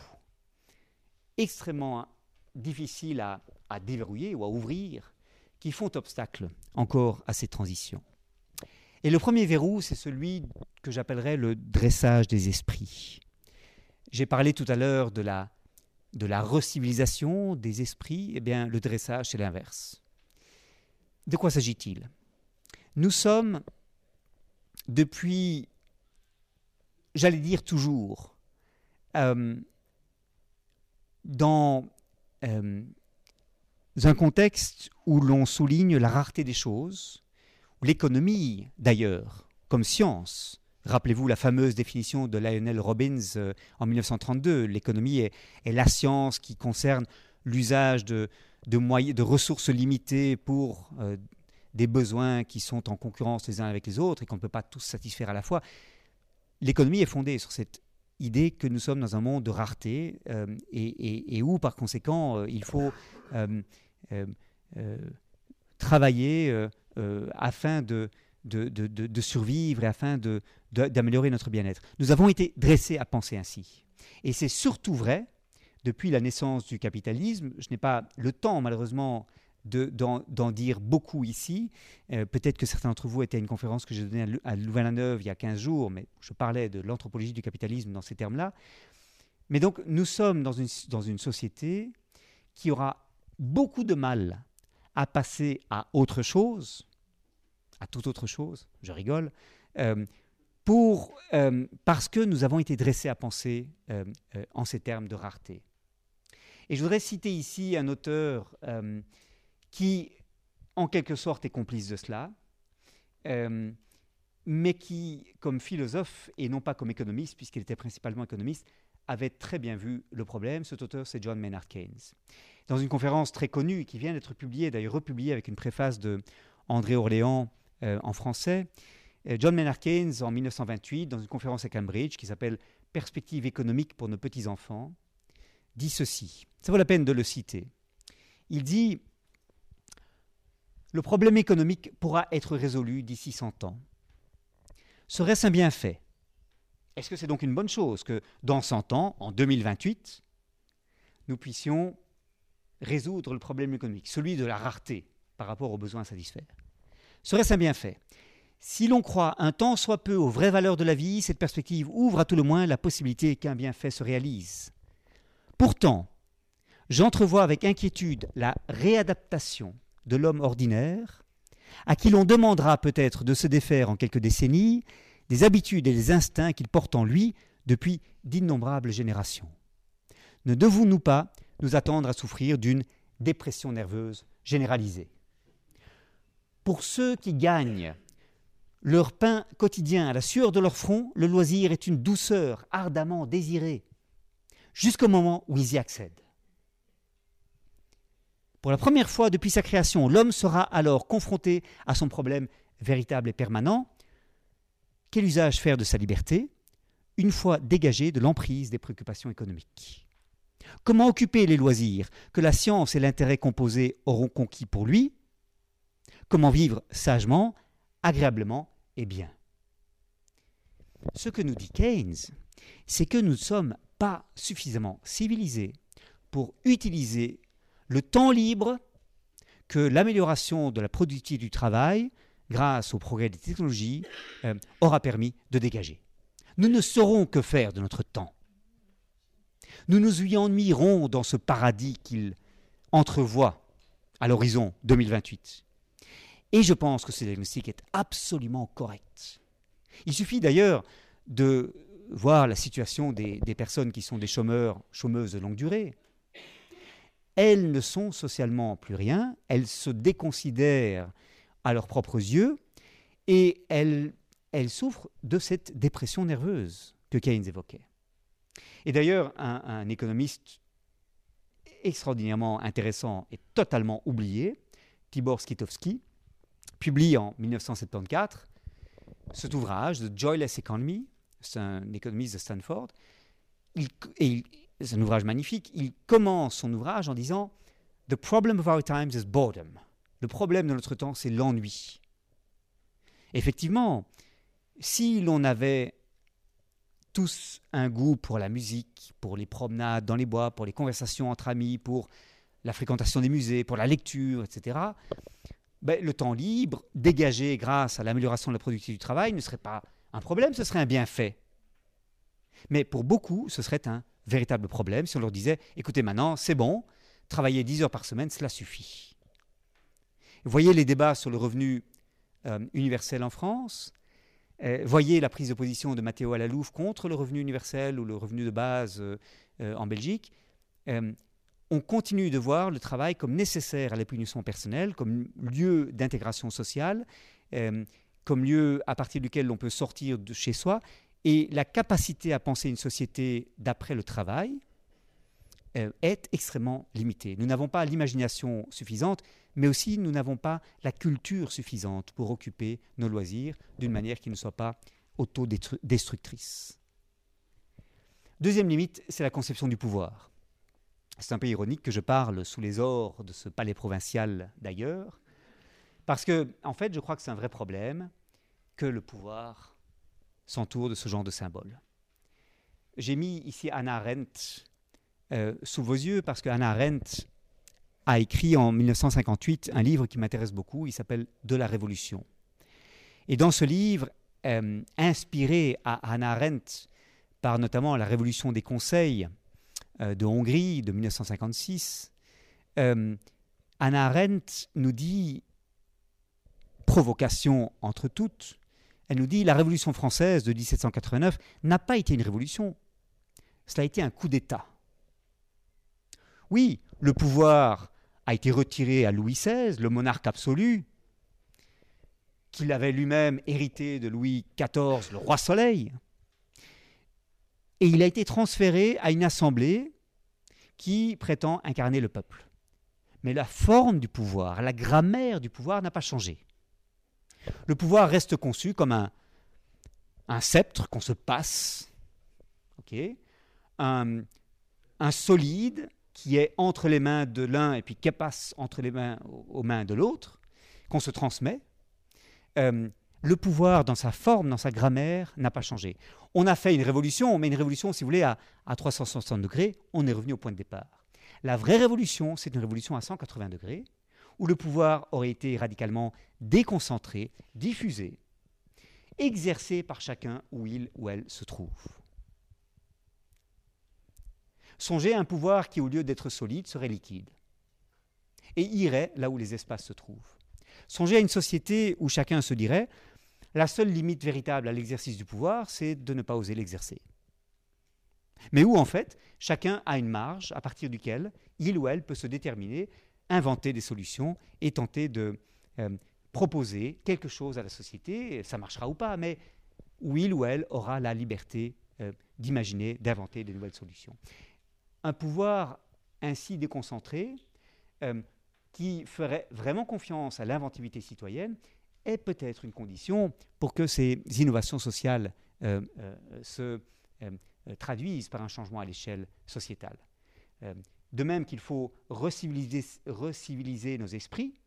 extrêmement difficiles à, à déverrouiller ou à ouvrir qui font obstacle encore à ces transitions. Et le premier verrou, c'est celui que j'appellerais le dressage des esprits. J'ai parlé tout à l'heure de la de la recivilisation des esprits, eh bien, le dressage, c'est l'inverse. De quoi s'agit-il? Nous sommes, depuis, j'allais dire toujours, euh, dans euh, un contexte où l'on souligne la rareté des choses, où l'économie, d'ailleurs, comme science, Rappelez-vous la fameuse définition de Lionel Robbins euh, en 1932. L'économie est, la science qui concerne l'usage de, ressources limitées pour euh, des besoins qui sont en concurrence les uns avec les autres et qu'on ne peut pas tous satisfaire à la fois. L'économie est fondée sur cette idée que nous sommes dans un monde de rareté euh, et, où, par conséquent, il faut travailler afin de de, survivre et afin d'améliorer notre bien-être. Nous avons été dressés à penser ainsi. Et c'est surtout vrai depuis la naissance du capitalisme. Je n'ai pas le temps, malheureusement, d'en dire beaucoup ici. Euh, peut-être que certains d'entre vous étaient à une conférence que j'ai donnée à Louvain-la-Neuve il y a 15 jours, mais je parlais de l'anthropologie du capitalisme dans ces termes-là. Mais donc, nous sommes dans une, dans une société qui aura beaucoup de mal à passer à autre chose, à toute autre chose, je rigole, euh, pour, euh, parce que nous avons été dressés à penser en ces termes de rareté. Et je voudrais citer ici un auteur qui, en quelque sorte, est complice de cela, euh, mais qui, comme philosophe et non pas comme économiste, puisqu'il était principalement économiste, avait très bien vu le problème. Cet auteur, c'est John Maynard Keynes. Dans une conférence très connue, qui vient d'être publiée, d'ailleurs republiée avec une préface de André Orléans euh, en français, euh, John Maynard Keynes, en 1928, dans une conférence à Cambridge qui s'appelle Perspective économique pour nos petits-enfants, dit ceci. Ça vaut la peine de le citer. Il dit le problème économique pourra être résolu d'ici 100 ans. Serait-ce un bienfait? Est-ce que c'est donc une bonne chose que dans 100 ans, en 2028, nous puissions résoudre le problème économique, celui de la rareté par rapport aux besoins à satisfaire Serait-ce un bienfait? Si l'on croit un temps soit peu aux vraies valeurs de la vie, cette perspective ouvre à tout le moins la possibilité qu'un bienfait se réalise. Pourtant, j'entrevois avec inquiétude la réadaptation de l'homme ordinaire, à qui l'on demandera peut-être de se défaire en quelques décennies des habitudes et des instincts qu'il porte en lui depuis d'innombrables générations. Ne devons-nous pas nous attendre à souffrir d'une dépression nerveuse généralisée? Pour ceux qui gagnent leur pain quotidien à la sueur de leur front, le loisir est une douceur ardemment désirée, jusqu'au moment où ils y accèdent. Pour la première fois depuis sa création, l'homme sera alors confronté à son problème véritable et permanent. Quel usage faire de sa liberté une fois dégagé de l'emprise des préoccupations économiques? Comment occuper les loisirs que la science et l'intérêt composé auront conquis pour lui? Comment vivre sagement, agréablement et bien? Ce que nous dit Keynes, c'est que nous ne sommes pas suffisamment civilisés pour utiliser le temps libre que l'amélioration de la productivité du travail, grâce au progrès des technologies, euh, aura permis de dégager. Nous ne saurons que faire de notre temps. Nous nous y ennuierons dans ce paradis qu'il entrevoit à l'horizon 2028. Et je pense que ce diagnostic est absolument correct. Il suffit d'ailleurs de voir la situation des, des, personnes qui sont des chômeurs, chômeuses de longue durée, elles ne sont socialement plus rien, elles se déconsidèrent à leurs propres yeux et elles, elles souffrent de cette dépression nerveuse que Keynes évoquait. Et d'ailleurs, un, économiste extraordinairement intéressant et totalement oublié, Tibor Skitowski, publie en 1974 cet ouvrage, The Joyless Economy, c'est un économiste de Stanford, c'est un ouvrage magnifique. Il commence son ouvrage en disant The problem of our times is boredom. Le problème de notre temps, c'est l'ennui. Effectivement, si l'on avait tous un goût pour la musique, pour les promenades dans les bois, pour les conversations entre amis, pour la fréquentation des musées, pour la lecture, etc., ben, le temps libre, dégagé grâce à l'amélioration de la productivité du travail, ne serait pas un problème, ce serait un bienfait. Mais pour beaucoup, ce serait un véritable problème si on leur disait écoutez, maintenant, c'est bon, travailler 10 heures par semaine, cela suffit. Voyez les débats sur le revenu euh, universel en France. Euh, voyez la prise de position de Matteo Alalouf contre le revenu universel ou le revenu de base euh, en Belgique. on continue de voir le travail comme nécessaire à l'épanouissement personnel, comme lieu d'intégration sociale, comme lieu à partir duquel l'on peut sortir de chez soi et la capacité à penser une société d'après le travail euh, est extrêmement limitée. Nous n'avons pas l'imagination suffisante, mais aussi nous n'avons pas la culture suffisante pour occuper nos loisirs d'une manière qui ne soit pas autodestructrice. Deuxième limite, c'est la conception du pouvoir. C'est un peu ironique que je parle sous les ors de ce palais provincial d'ailleurs, parce que, en fait, je crois que c'est un vrai problème que le pouvoir s'entoure de ce genre de symboles. J'ai mis ici Anna Arendt euh, sous vos yeux parce que Hannah Arendt a écrit en 1958 un livre qui m'intéresse beaucoup, il s'appelle De la Révolution. Et dans ce livre, euh, inspiré à Hannah Arendt par notamment la Révolution des conseils euh, de Hongrie de 1956, euh, Hannah Arendt nous dit, provocation entre toutes, elle nous dit la Révolution française de 1789 n'a pas été une révolution, cela a été un coup d'État. Oui, le pouvoir a été retiré à Louis XVI, le monarque absolu, qu'il avait lui-même hérité de Louis XIV, le roi Soleil, et il a été transféré à une assemblée qui prétend incarner le peuple. Mais la forme du pouvoir, la grammaire du pouvoir n'a pas changé. Le pouvoir reste conçu comme un, sceptre qu'on se passe, un, un, solide qui est entre les mains de l'un et puis qui passe entre les mains aux mains de l'autre, qu'on se transmet. Euh, le pouvoir dans sa forme, dans sa grammaire, n'a pas changé. On a fait une révolution, mais une révolution, si vous voulez, à, à 360 degrés, on est revenu au point de départ. La vraie révolution, c'est une révolution à 180 degrés, où le pouvoir aurait été radicalement déconcentré, diffusé, exercé par chacun où il ou elle se trouve. Songez à un pouvoir qui, au lieu d'être solide, serait liquide et irait là où les espaces se trouvent. Songez à une société où chacun se dirait la seule limite véritable à l'exercice du pouvoir, c'est de ne pas oser l'exercer. Mais où, en fait, chacun a une marge à partir duquel il ou elle peut se déterminer, inventer des solutions et tenter de euh, proposer quelque chose à la société. Ça marchera ou pas, mais où il ou elle aura la liberté euh, d'imaginer, d'inventer des nouvelles solutions. Un pouvoir ainsi déconcentré, euh, qui ferait vraiment confiance à l'inventivité citoyenne, est peut-être une condition pour que ces innovations sociales se traduisent par un changement à l'échelle sociétale. De même qu'il faut reciviliser, nos esprits,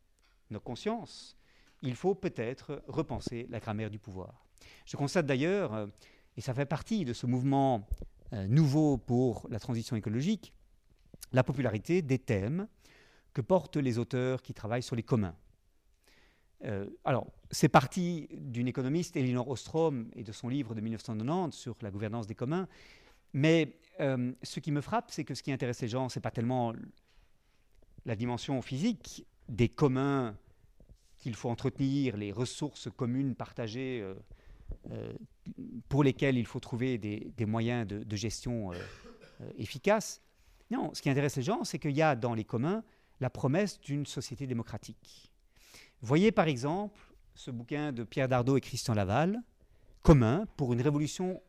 nos consciences, il faut peut-être repenser la grammaire du pouvoir. Je constate d'ailleurs, et ça fait partie de ce mouvement nouveau pour la transition écologique, la popularité des thèmes que portent les auteurs qui travaillent sur les communs. Euh, alors, c'est parti d'une économiste, Elinor Ostrom, et de son livre de 1990 sur la gouvernance des communs. Mais euh, ce qui me frappe, c'est que ce qui intéresse les gens, ce n'est pas tellement la dimension physique des communs qu'il faut entretenir, les ressources communes partagées euh, pour lesquelles il faut trouver des, moyens de, de gestion efficaces. Non, ce qui intéresse les gens, c'est qu'il y a dans les communs la promesse d'une société démocratique. Voyez par exemple ce bouquin de Pierre Dardot et Christian Laval, Commun pour une révolution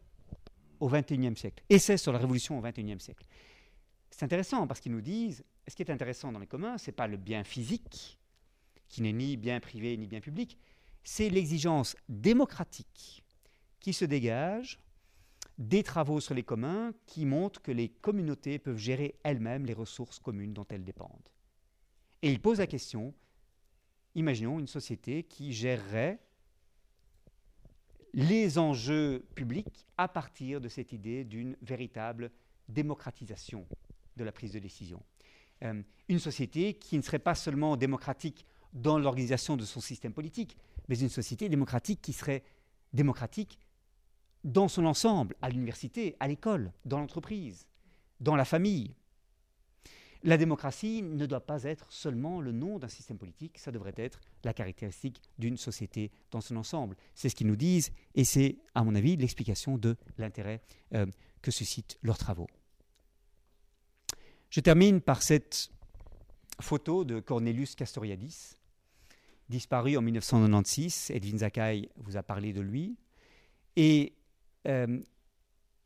au XXIe siècle. Essai sur la révolution au XXIe siècle. C'est intéressant parce qu'ils nous disent, ce qui est intéressant dans les communs, ce n'est pas le bien physique, qui n'est ni bien privé ni bien public, c'est l'exigence démocratique qui se dégage des travaux sur les communs qui montrent que les communautés peuvent gérer elles-mêmes les ressources communes dont elles dépendent. Et il pose la question, imaginons une société qui gérerait les enjeux publics à partir de cette idée d'une véritable démocratisation de la prise de décision. Euh, une société qui ne serait pas seulement démocratique dans l'organisation de son système politique, mais une société démocratique qui serait démocratique dans son ensemble, à l'université, à l'école, dans l'entreprise, dans la famille, la démocratie ne doit pas être seulement le nom d'un système politique, ça devrait être la caractéristique d'une société dans son ensemble. C'est ce qu'ils nous disent et c'est, à mon avis, l'explication de l'intérêt euh, que suscitent leurs travaux. Je termine par cette photo de Cornelius Castoriadis, disparu en 1996. Edwin Zakai vous a parlé de lui. Et euh,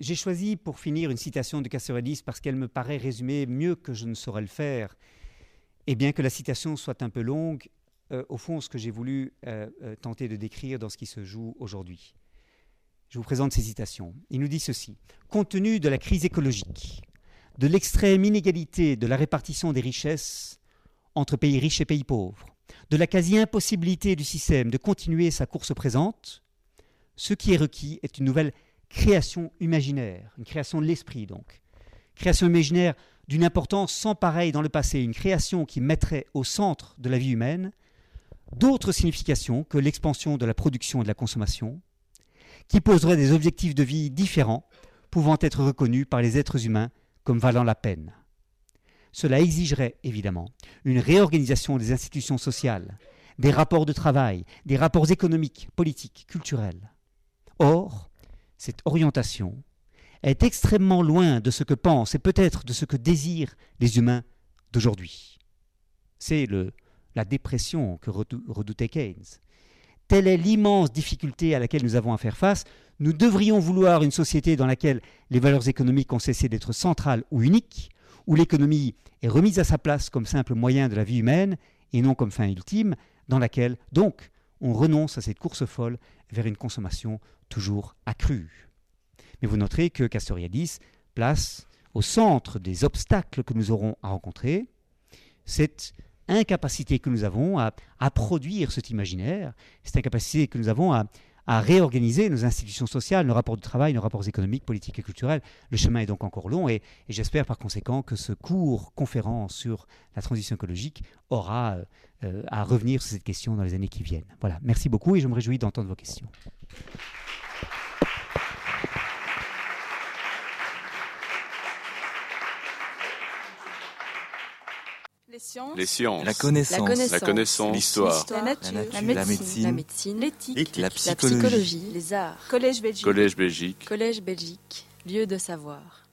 j'ai choisi pour finir une citation de Castoriadis parce qu'elle me paraît résumer mieux que je ne saurais le faire. Et bien que la citation soit un peu longue, euh, au fond, ce que j'ai voulu euh, euh, tenter de décrire dans ce qui se joue aujourd'hui. Je vous présente ces citations. Il nous dit ceci. Compte tenu de la crise écologique, de l'extrême inégalité de la répartition des richesses entre pays riches et pays pauvres, de la quasi-impossibilité du système de continuer sa course présente, ce qui est requis est une nouvelle création imaginaire, une création de l'esprit donc. Création imaginaire d'une importance sans pareil dans le passé, une création qui mettrait au centre de la vie humaine d'autres significations que l'expansion de la production et de la consommation, qui poserait des objectifs de vie différents, pouvant être reconnus par les êtres humains comme valant la peine. Cela exigerait évidemment une réorganisation des institutions sociales, des rapports de travail, des rapports économiques, politiques, culturels. Or, cette orientation est extrêmement loin de ce que pensent et peut-être de ce que désirent les humains d'aujourd'hui. C'est la dépression que redoutait Keynes. Telle est l'immense difficulté à laquelle nous avons à faire face. Nous devrions vouloir une société dans laquelle les valeurs économiques ont cessé d'être centrales ou uniques, où l'économie est remise à sa place comme simple moyen de la vie humaine et non comme fin ultime, dans laquelle, donc, on renonce à cette course folle vers une consommation toujours accrue. Mais vous noterez que Castoriadis place au centre des obstacles que nous aurons à rencontrer cette incapacité que nous avons à, produire cet imaginaire, cette incapacité que nous avons à, réorganiser nos institutions sociales, nos rapports de travail, nos rapports économiques, politiques et culturels. Le chemin est donc encore long et, j'espère par conséquent que ce cours conférence sur la transition écologique aura euh, à revenir sur cette question dans les années qui viennent. Voilà, merci beaucoup et je me réjouis d'entendre vos questions. Les sciences, la connaissance, la connaissance, l'histoire, la, nature, la médecine, l'éthique, la, psychologie, les arts, collège Belgique, collège Belgique, collège Belgique, lieu de savoir.